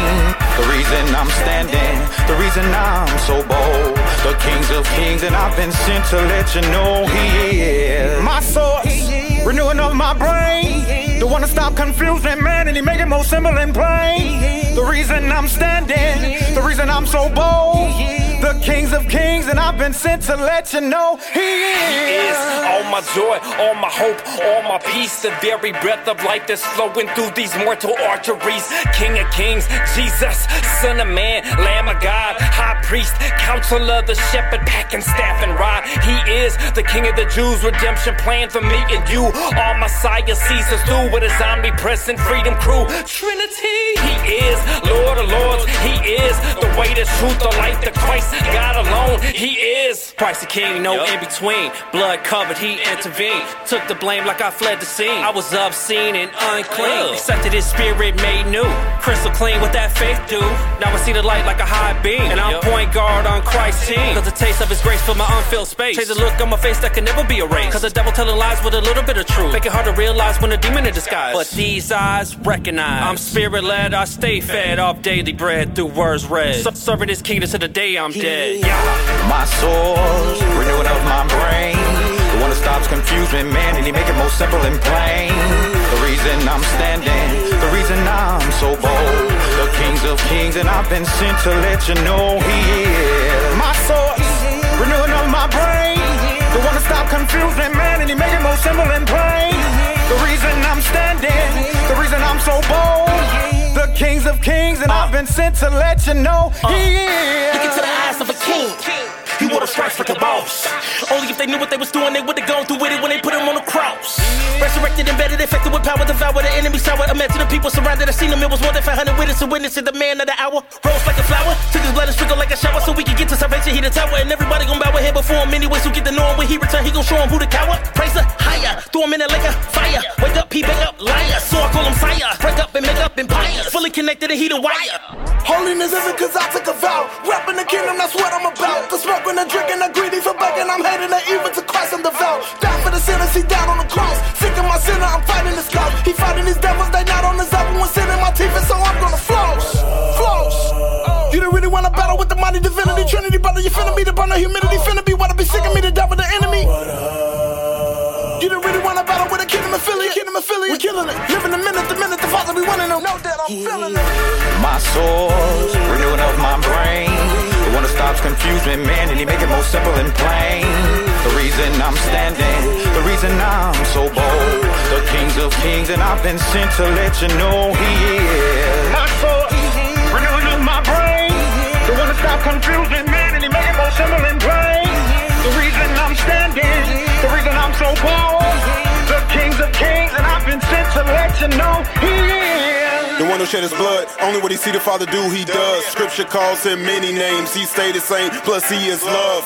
The reason I'm standing, the reason I'm so bold. The kings of kings, and I've been sent to let you know he is. My source, renewing of my brain. The one that stop confusion, man, and he make it more simple and plain. The reason I'm standing, the reason I'm so bold. The kings of kings, and I've been sent to let you know he is. is all my joy, all my hope, all my peace. The very breath of life that's flowing through these mortal arteries. King of kings, Jesus, Son of Man, Lamb of God, High Priest, Counselor, the Shepherd, packing staff and rod. He is the King of the Jews, redemption plan for me and you. All Messiah sees us through with his omnipresent freedom crew. Trinity, he is Lord of Lords. He is the way, the truth, the light, the Christ. God alone, he is. Christ the King, no in between. Blood covered, he intervened. Took the blame like I fled the scene. I was obscene and unclean. Accepted his spirit made new. Crystal clean with that faith, dude. Now I see the light like a high beam. And I'm point guard on Christ's team. Cause the taste of his grace fill my unfilled space. Change the look on my face that can never be erased. Cause the devil telling lies with a little bit of truth. Make it hard to realize when a demon in disguise. But these eyes recognize. I'm spirit led, I stay fed off daily bread through words read. Serving his kingdom to the day I'm dead. My source, renewing of my brain. The one that stops confusion, man, and he make it more simple and plain. The reason I'm standing, the reason I'm so bold. The kings of kings, and I've been sent to let you know he is. My source, renewing of my brain. The one that stop confusion, man, and he make it more simple and plain. The reason I'm standing, the reason I'm so bold. Kings and I've uh. been sent to let you know uh. he is. Look into the eyes of a king. He wore the stripes like a boss. Only if they knew what they was doing, they would've gone through with it when they put him on the cross. Resurrected, embedded, infected with power, devour the enemy sour. Imagine the people surrounded. I seen him, it was more than 500 witnesses, witnessing the man of the hour. Rose like a flower, took his blood and sprinkled like a shower, so we could get to salvation. He the tower, and everybody gon' bow head before him. Anyways, who get to know him when he return, he gon' show him who the coward. Praise the higher, throw him in a lake of fire. Wake up, he bang up, liar. So I call him sire. Break up and make up empires. Fully connected and he the wire. Holiness isn't cause I took a vow. Rapping the kingdom, that's what I'm about. The smoking, the drinking, the greedy for begging. I'm heading to evil to Christ, I'm devout. Down for the sinners, he died on the cross. Of my sinner, I'm fighting this cause. He fighting these devils, they not on his level. When sin in my teeth, and so I'm gonna floss. Floss. You don't really wanna battle with the mighty divinity, Trinity, brother. You finna be the burner, humidity, finna be wanna be sick of me, the devil, the enemy. You don't really wanna battle with a kingdom affiliate, kingdom affiliate. We're killing it, living the minute, the minute, the father, we winning them. Know that I'm feeling it. My source, renewing of my brain. The one that stops confusion, man, and he make it more simple and plain. The reason I'm standing, the reason I'm so bold. The kings of kings, and I've been sent to let you know he is. My source, renewing of my brain. The one that stops confusion, man, and he make it more simple and plain. The reason I'm standing, the reason I'm so bold. The kings of kings, and I've been sent to let you know he is. The one who shed his blood, only what he see the Father do, he does. Scripture calls him many names, he stay the same, plus he is love.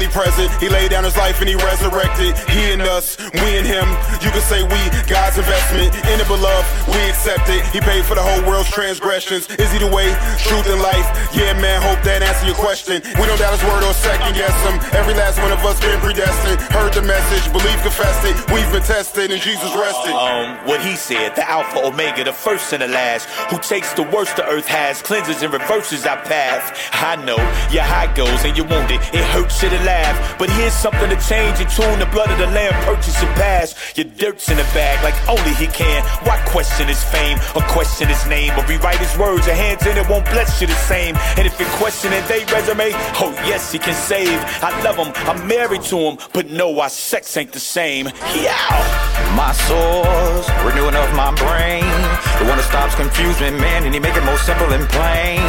Omnipresent, he laid down his life and he resurrected. He and us, we and him. You can say we, God's investment. In the beloved, we accept it. He paid for the whole world's transgressions. Is he the way, truth, and life? Yeah, man, hope that answer your question. We don't doubt his word or second guess him. Every last one of us been predestined. Heard the message, believe, confessed it. We've been tested and Jesus rested. Um, what he said, the Alpha Omega, the first and the last, who takes the worst the earth has, cleanses and reverses our path. I know your high goes and you want it, it hurts you to laugh. But here's something to change and tune the blood of the lamb, purchase and pass. Your dirt's in the bag like only he can. Why question his fame or question his name or rewrite his words? Your hands in it won't bless you the same. And if you're questioning they resume, oh yes, he can save. I love him, I'm married to him, but no, our sex ain't the same. Yeah. My source, renewing of my brain. The one that stops confusing, man, and he make it more simple and plain.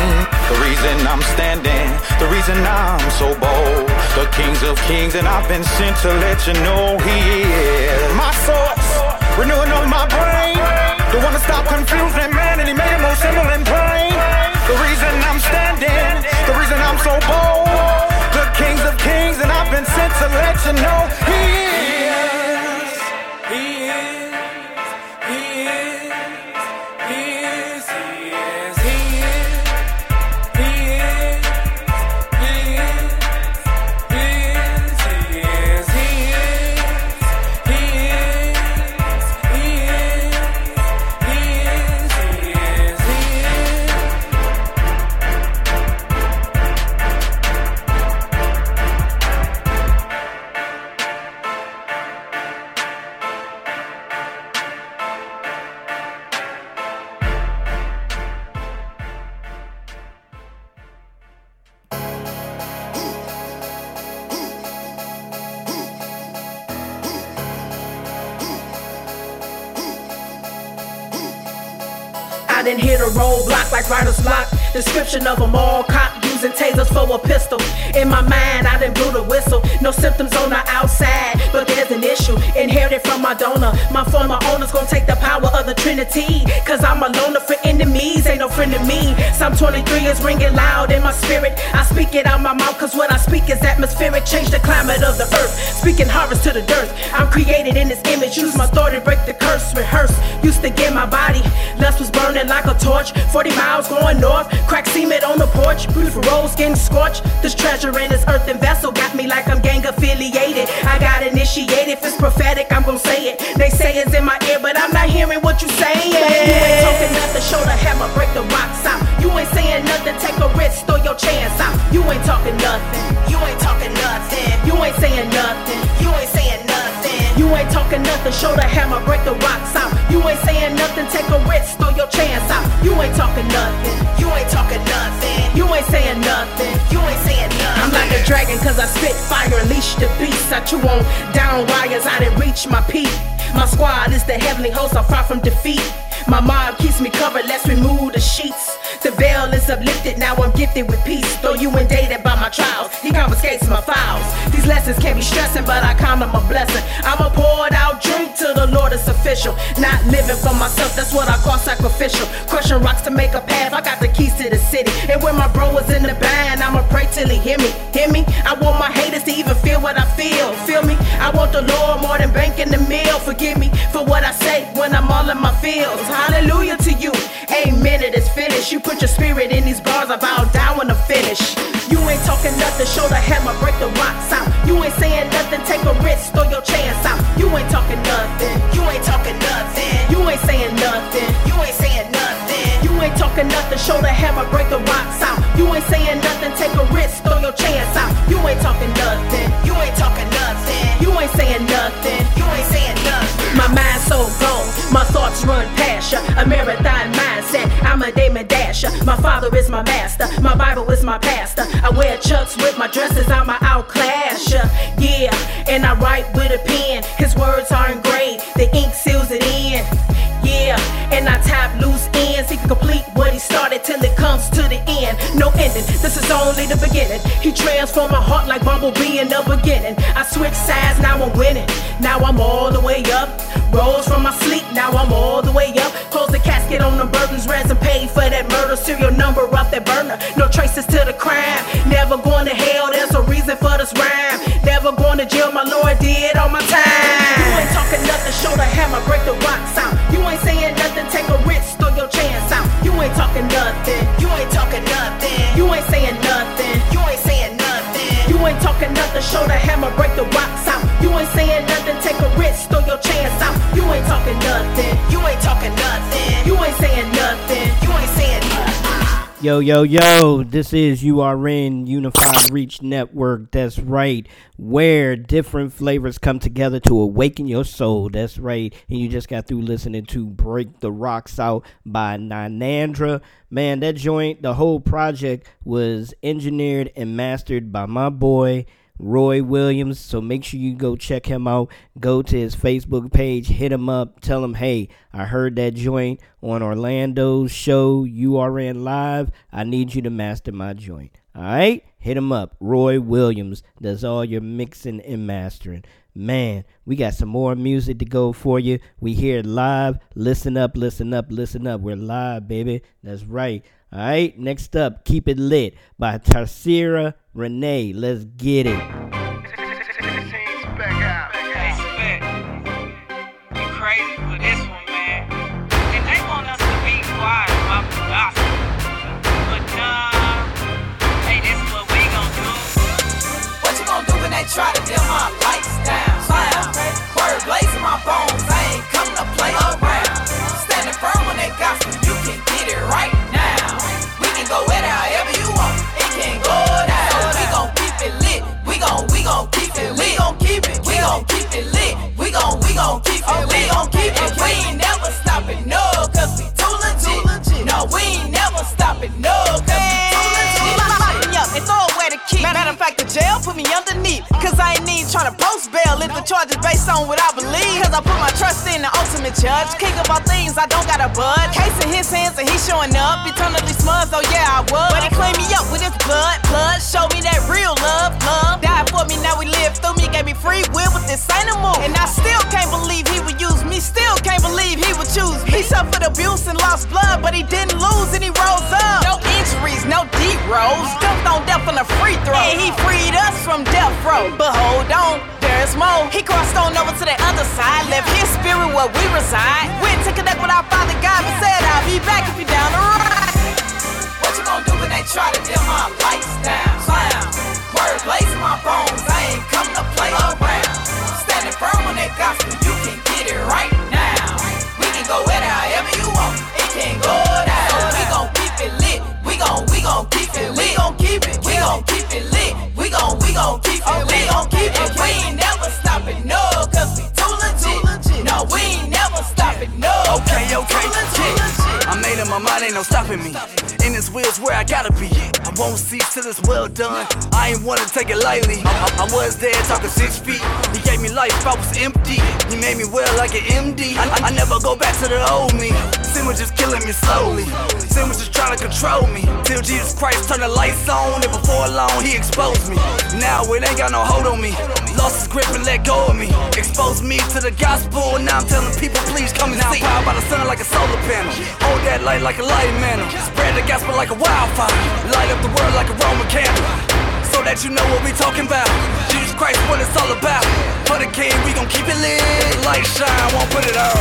The reason I'm standing, the reason I'm so bold. The kings of kings, and I've been sent to let you know he is. My source, renewing of my brain. The one that stop confusion, man, and he made it more simple and plain. The reason I'm standing, the reason I'm so bold. The kings of kings, and I've been sent to let you know I didn't hit a roadblock like writer's block. Description of them all use using tasers for a pistol. In my mind, I done blew the whistle. No symptoms on the outside, but there's an issue. Inherited from my donor. My former owner's gonna take the power of the Trinity. Cause I'm a loner for enemies, ain't no friend of me. Psalm 23 is ringing loud in my spirit. I speak it out my mouth, cause what I speak is atmospheric. Change the climate of the earth. Speaking harvest to the dirt. I'm created in this image. Use my thought to break the curse. Rehearse. Used to get my body. Lust was burning like a torch. 40 miles going north. Crack cement on the porch. Beautiful getting scorched. This treasure in this earthen vessel got me like I'm gang affiliated. I got initiated. If it's prophetic, I'm gonna say it. They say it's in my ear, but I'm not hearing what you saying. You ain't talking nothing. Show the hammer, break the rocks out. You ain't saying nothing. Take a risk, throw your chance out. You ain't talking nothing. You ain't talking nothing. You ain't saying nothing. You ain't saying. You ain't talking nothing. Show the hammer, break the rocks out. You ain't saying nothing. Take a risk, throw your chance out. You ain't talking nothing. You ain't talking nothing. You ain't saying nothing. You ain't saying nothing. I'm like a dragon cause I spit fire, unleash the beast. I chew on down wires, I didn't reach my peak. My squad is the heavenly host, I'm far from defeat. My mob keeps me covered, let's remove the sheets. The veil is uplifted, now I'm gifted with peace. Though you indicted by my trials, he confiscates my files. These lessons can be stressing, but I count them a blessing. I'm a poured out drink to the Lord, it's official. Not living for myself, that's what I call sacrificial. Crushing rocks to make a path, I got the keys to the city. And when my bro was in the band, I'ma pray till he hear me. Hear me? I want my haters to even feel what I feel. Feel me? I want the Lord more than banking the meal. Forgive me for what I say when I'm all in my fields. Hallelujah to you. Amen. It is finished. You put your spirit in these bars, I bow down when I'm finished. You ain't talking nothing, show the hammer, break the rocks out. You ain't saying nothing, take a risk, throw your chance out. You ain't talking nothing. You ain't talking nothing. You ain't saying nothing. You ain't saying nothing. You ain't talking nothing, show the hammer, break the rocks out. You ain't saying nothing, take a risk, throw your chance out. You ain't talking nothing. You ain't father is my master, my Bible is my pastor. I wear chucks with my dresses, I'm a outclass. Uh, yeah, and I write with a pen. His words are engraved, the ink seals it in. Yeah, and I tap loose ends. He can complete what he started till it comes to the end. No ending, this is only the beginning. He transformed my heart like Bumblebee in the beginning. I switch sides, now I'm winning. Now I'm all the way up. Rose from my sleep, now I'm all the Yo, yo, yo, this is URN Unified Reach Network. That's right, where different flavors come together to awaken your soul. That's right. And you just got through listening to Break the Rocks Out by Nanandra. Man, that joint, the whole project was engineered and mastered by my boy. Roy Williams. So make sure you go check him out. Go to his Facebook page, hit him up, tell him, hey, I heard that joint on Orlando's show, URN Live. I need you to master my joint. All right? Hit him up. Roy Williams does all your mixing and mastering. Man, we got some more music to go for you. We hear it live. Listen up, listen up, listen up. We're live, baby. That's right. All right, next up, Keep It Lit by Tarsira Renee. Let's get it. King of all things, I don't got a budge. Case in his hands and he showing up. Eternally smudged, oh yeah, I was. But he cleaned me up with his blood. Blood showed me that real love. Love died for me, now we live through me. Gave me free will with this animal. And I still can't believe he would use me. Still can't believe he would choose me. He suffered abuse and lost blood, but he didn't lose and he rose up. No injuries, no deep rows. Dumped on death on a free throw. And he freed us from death row. But hold on, there's more. He crossed on over to the other side, left his spirit where we reside. Went to connect with our Father God and said, I'll be back if you down the ride. What you gonna do when they try to dim my lights down? No stopping me. In this wheel's where I gotta be. I won't cease till it's well done. I ain't wanna take it lightly. I, I- was there talking six feet. He gave me life, I was empty. He made me well like an MD. I, I- I never go back to the old me. Sin was just killing me slowly. Sin was just trying to control me. Till Jesus Christ turned the lights on, and before long he exposed me. Now it ain't got no hold on me. Lost his grip and let go of me. Exposed me to the gospel, and now I'm telling people, please come and see. Powered by the sun like a solar panel. Hold that light like a light mantle. Spread the gospel like a wildfire. Light up the world like a Roman candle. So that you know what we talking about. Jesus Christ, what it's all about. For the king, we gon' keep it lit. Light shine, won't put it out.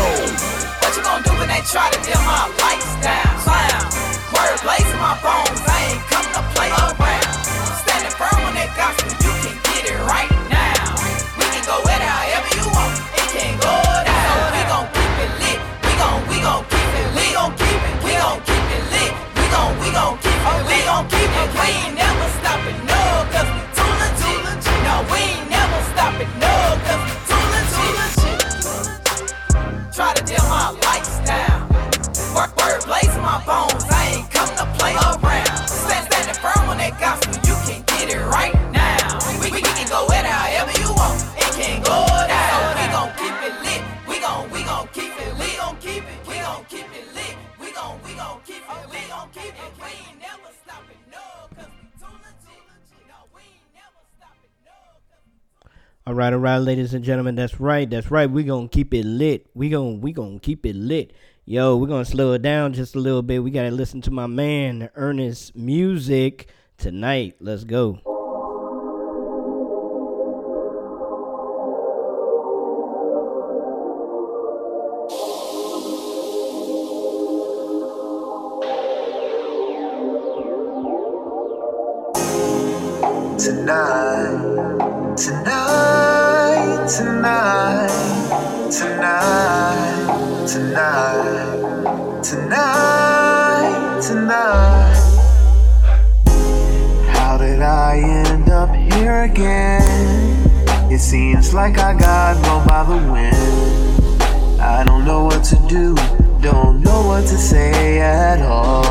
What you gonna do when they try to dim my lights down? Clown, word blazing my bones. I ain't come to play around. Go at it right, all right, ladies and gentlemen, that's right, that's right. We gonna keep it lit. We gonna we gonna keep it lit. Yo, we're gonna slow it down just a little bit. We gotta listen to my man Ernest music tonight. Let's go. Tonight, again? It seems like I got blown by the wind. I don't know what to do, don't know what to say at all.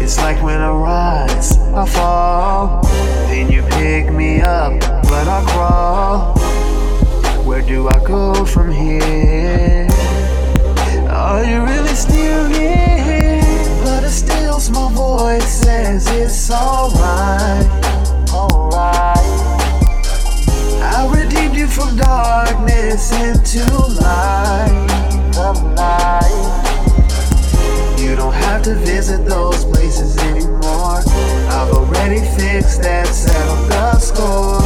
It's like when I rise, I fall. Then you pick me up, but I crawl. Where do I go from here? Are you really still here? But a still small voice says it's alright. I redeemed you from darkness into light. You don't have to visit those places anymore. I've already fixed that, settled the score.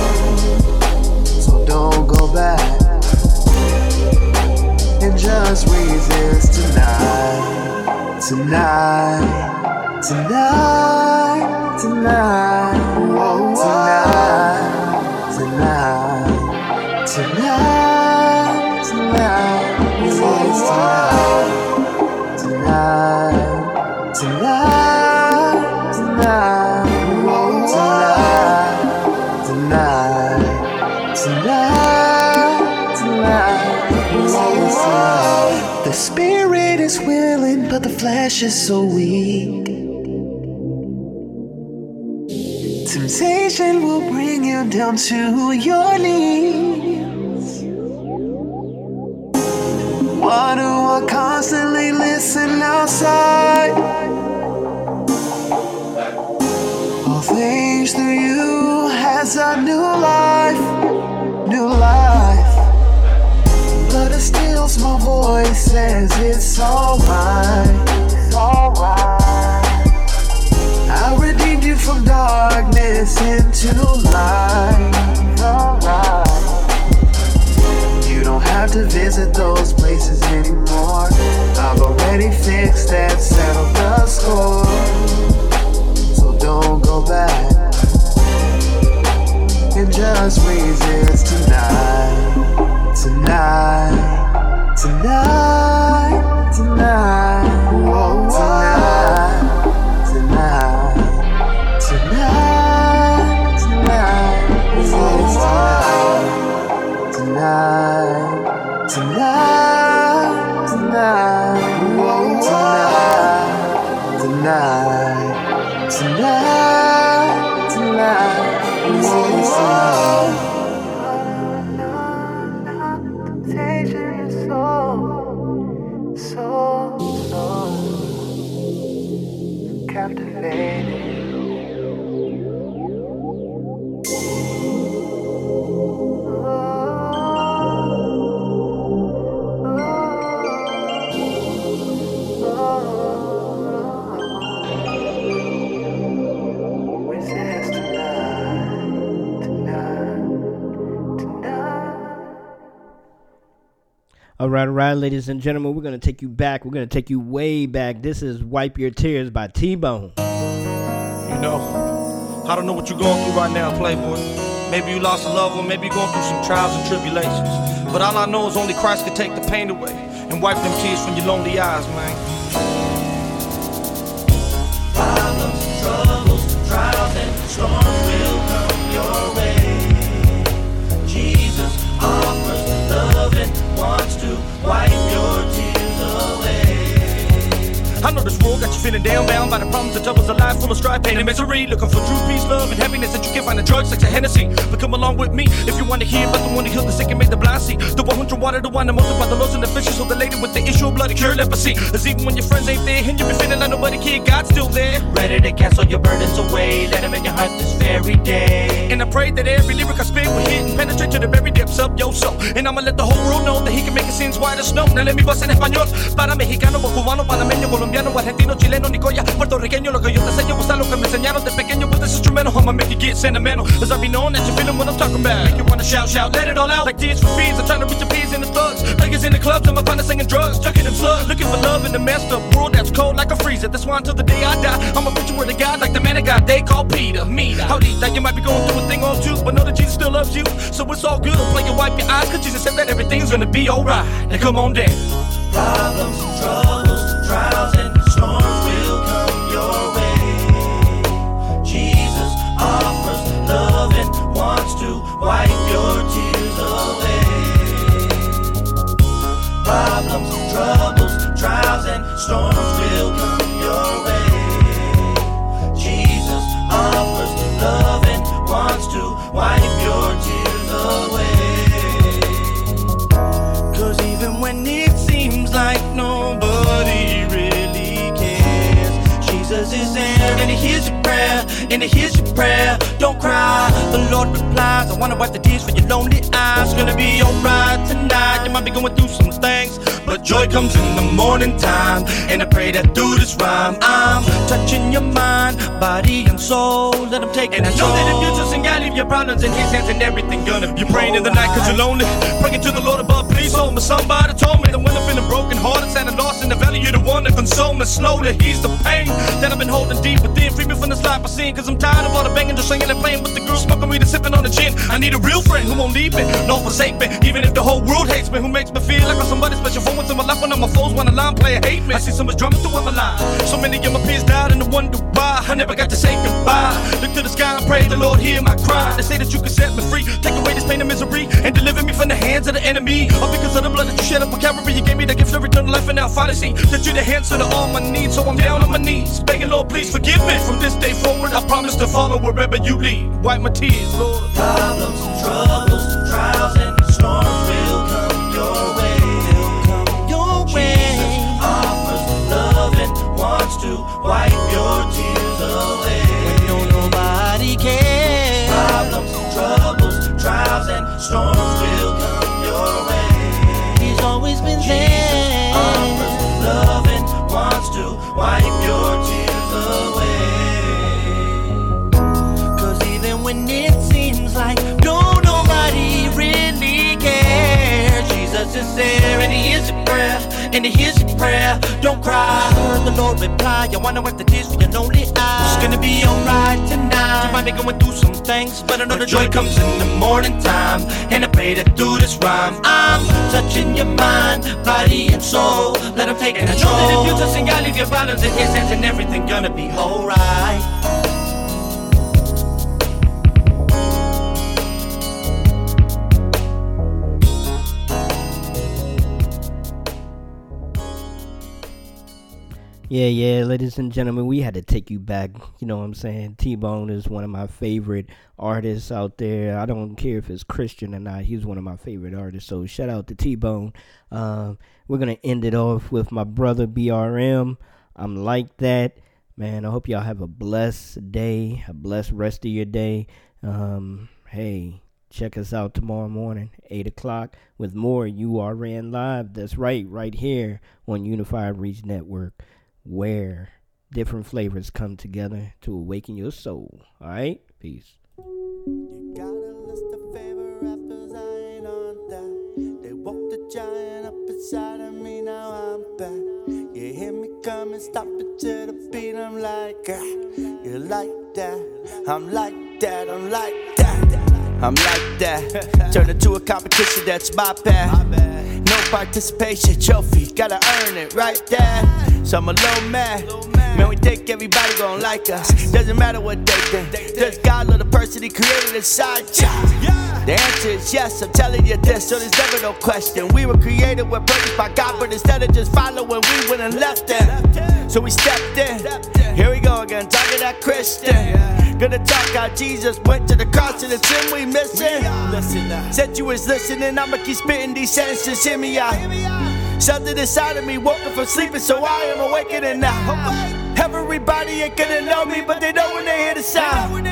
So don't go back and just resist tonight. Tonight, tonight, tonight, tonight, tonight, tonight, tonight, tonight, tonight, tonight, tonight, tonight, tonight, tonight, tonight. The spirit is willing, but the flesh is so weak. Temptation will bring you down to your knees. Why do I constantly listen outside? All things through you has a new life, new life. But it steals my voice, says it's alright. Darkness into light. You don't have to visit those places anymore. I've already fixed that, settled the score. So don't go back and just resist tonight. Tonight. Tonight. Tonight. Whoa, tonight. All right, all right, ladies and gentlemen, we're gonna take you back. We're gonna take you way back. This is "Wipe Your Tears" by T Bone. You know, I don't know what you're going through right now, Playboy. Maybe you lost a loved one, maybe you're going through some trials and tribulations. But all I know is only Christ can take the pain away and wipe them tears from your lonely eyes, man. Problems, troubles, trials, and storms I know this world got you feeling down, bound by the problems and troubles of life, full of strife, pain, and misery. Looking for true peace, love, and happiness that you can find in drugs like a Hennessy. But come along with me if you want to hear about the one who healed the sick and made the blind see. The one who drew water, the wine, that multiplied the loaves and the fishes, so the lady with the issue of blood to cure leprosy. Cause even when your friends ain't there and you be feeling like nobody cared, God's still there. Ready to cancel your burdens away. Let him in your heart this very day. And I pray that every lyric I spit will hit and penetrate to the very depths of your soul. And I'ma let the whole world know that he can make it seem white as snow. Now let me bust en español. Para mexicano, cubano, panameño, colombiano, argentino, chileno, nicoya, puertorriqueño. Lo que yo te enseño gusta lo que me enseñaron de pequeño with this instrumental. I'ma make you get sentimental. Cause I be knowing that you're feeling what I'm talking about. Make you wanna shout, shout, let it all out. Like tears for fears. I'm trying to reach the peas and the thugs. Niggas in the clubs, my partner singing drugs. Chucking them slugs. Looking for love in the messed up world that's cold like a freezer. That's why until the day I die, I'ma preach the word of God like the man of God they call Peter. Me, how deep that you might be going through a thing or two, but know that Jesus still loves you. So it's all good. Play your wipe your eyes, cause Jesus said that everything's gonna be alright. Now come on down. Problems, and troubles, trials, and wants to wipe your tears away By troubles trials and storms will come your way. Jesus offers love and wants to wipe your tears away. Hears your prayer, and he hears your prayer. Don't cry, the Lord replies. I wanna wipe the tears from your lonely eyes. Gonna be alright tonight. You might be going through some things, but joy comes in the morning time. And I pray that through this rhyme, I'm touching your mind, body, and soul. Let him take And I know that if you just ain't got leave your problems in his hands and everything gonna be. You're praying in the night cause you're lonely. Praying to the Lord above, please hold me. Somebody told me that when I'm feeling broken hearted, and lost in the valley, you're the one that console me slowly. He's the pain that I've been holding deep within. Free me from this life I seen, cause I'm tired of all the banging, just singing and playing with the girls, smoking weed and sipping on the gin. I need a real friend who won't leave me, nor forsake me, even if the whole world hates me, who makes me feel like I'm somebody special. For once in my life, when all my foes wanna line play, hate me. I see so much drama through my line. So many of my peers died, and I wonder why. I never got to say goodbye. Look to the sky and pray the Lord hear my cry. They say that you can set me free, take away this pain and misery, and deliver me from the hands of the enemy. All because of the blood that you shed up on Calvary. You gave me the gift of eternal life, and now finally see that you're the answer to all my needs. So I'm down on my knees, begging Lord, please forgive me. From this day forward, I promise to follow wherever you lead. Wipe my tears, Lord. Problems and troubles, trials and storms will come your way. Your Jesus offers love and wants to wipe your is there and he hears your prayer, and he your prayer. Don't cry, heard the Lord reply. You wanna wipe the tears from your lonely eyes. It's gonna be alright tonight. You might be going through some things, but I know the joy comes in the morning time. And I pray that through this rhyme, I'm touching your mind, body, and soul. Let him take And I control. know that if you just sing, God, leave your problems in his hands, and everything gonna be alright. Yeah, yeah, ladies and gentlemen, we had to take you back. You know what I'm saying? T Bone is one of my favorite artists out there. I don't care if it's Christian or not. He's one of my favorite artists. So shout out to T Bone. Um, we're gonna end it off with my brother BRM. I'm like that, man. I hope y'all have a blessed day, a blessed rest of your day. Um, hey, check us out tomorrow morning, eight o'clock, with more URN live. That's right, right here on Unified Reach Network where different flavors come together to awaken your soul. All right? Peace. Inside of me, now I'm back. You hear me coming, stop it to the beat, I'm like, ah, you like that? I'm like that, I'm like that. I'm like that. Turn it to a competition, that's my path. Participation trophy, gotta earn it right there. So I'm a little mad. Man, we think everybody gon' like us. Doesn't matter what they think. Does God love the person he created inside you? The answer is yes, I'm telling you this, so there's never no question. We were created with purpose by God, but instead of just following, we went and left it. So we stepped in. Here we go again, talking that Christian. Gonna talk how Jesus went to the cross and the sin we missing. Uh, said you was listening, I'ma keep spitting these sentences. Hear me out. Something inside of me woke up from sleeping, so I am awakening now. Everybody ain't gonna know me, but they know when they hear the sound.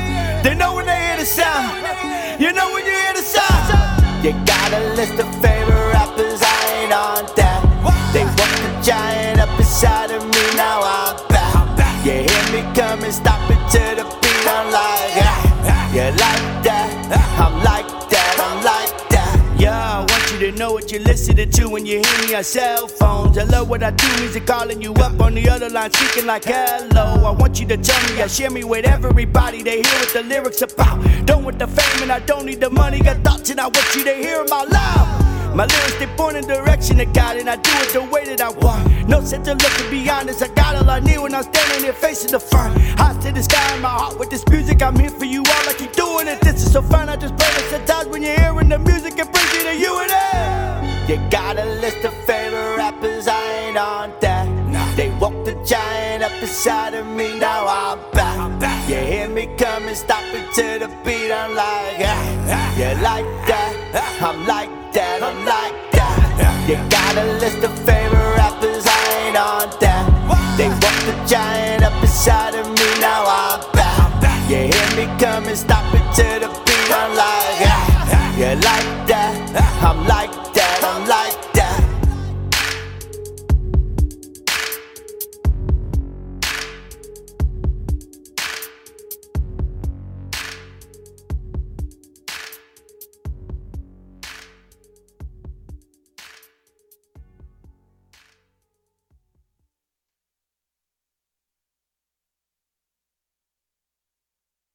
They know when they hear the sound. You know when you hear the sound. You got a list of favorite rappers, I ain't on that. They want the giant up inside of me, now I'm back. You hear me coming, stop it to the beat, I'm like, ah. You like that? I'm like that, I'm like that. Yeah, I want you to know what you're listening to when you hear me on cell phones. I love what I do, music calling you up on the other line, speaking like hello. I want you to tell me, I share me with everybody. They hear what the lyrics about. Don't want the fame and I don't need the money. Got thoughts and I want you to hear out loud. My lyrics they point in direction to God and I do it the way that I want. No sense of looking beyond this. I got all I need when I'm standing here facing the front. Eyes to the sky in my heart with this music. I'm here for you all. I keep doing it. This is so fun. I just play it sometimes when you're hearing the music. It brings you to you and it. You got a list of favorite rappers. I ain't on that. They walk the giant up inside of me. Now I'm back. You hear me coming, stop it to the beat. I'm like, ah, you like that? I'm like that. I'm like that. You got a list of favorite rappers. I ain't on that. They walk the giant up inside of me. Now I'm back. You hear me coming, stop it to the beat. I'm like, ah, you like that? I'm like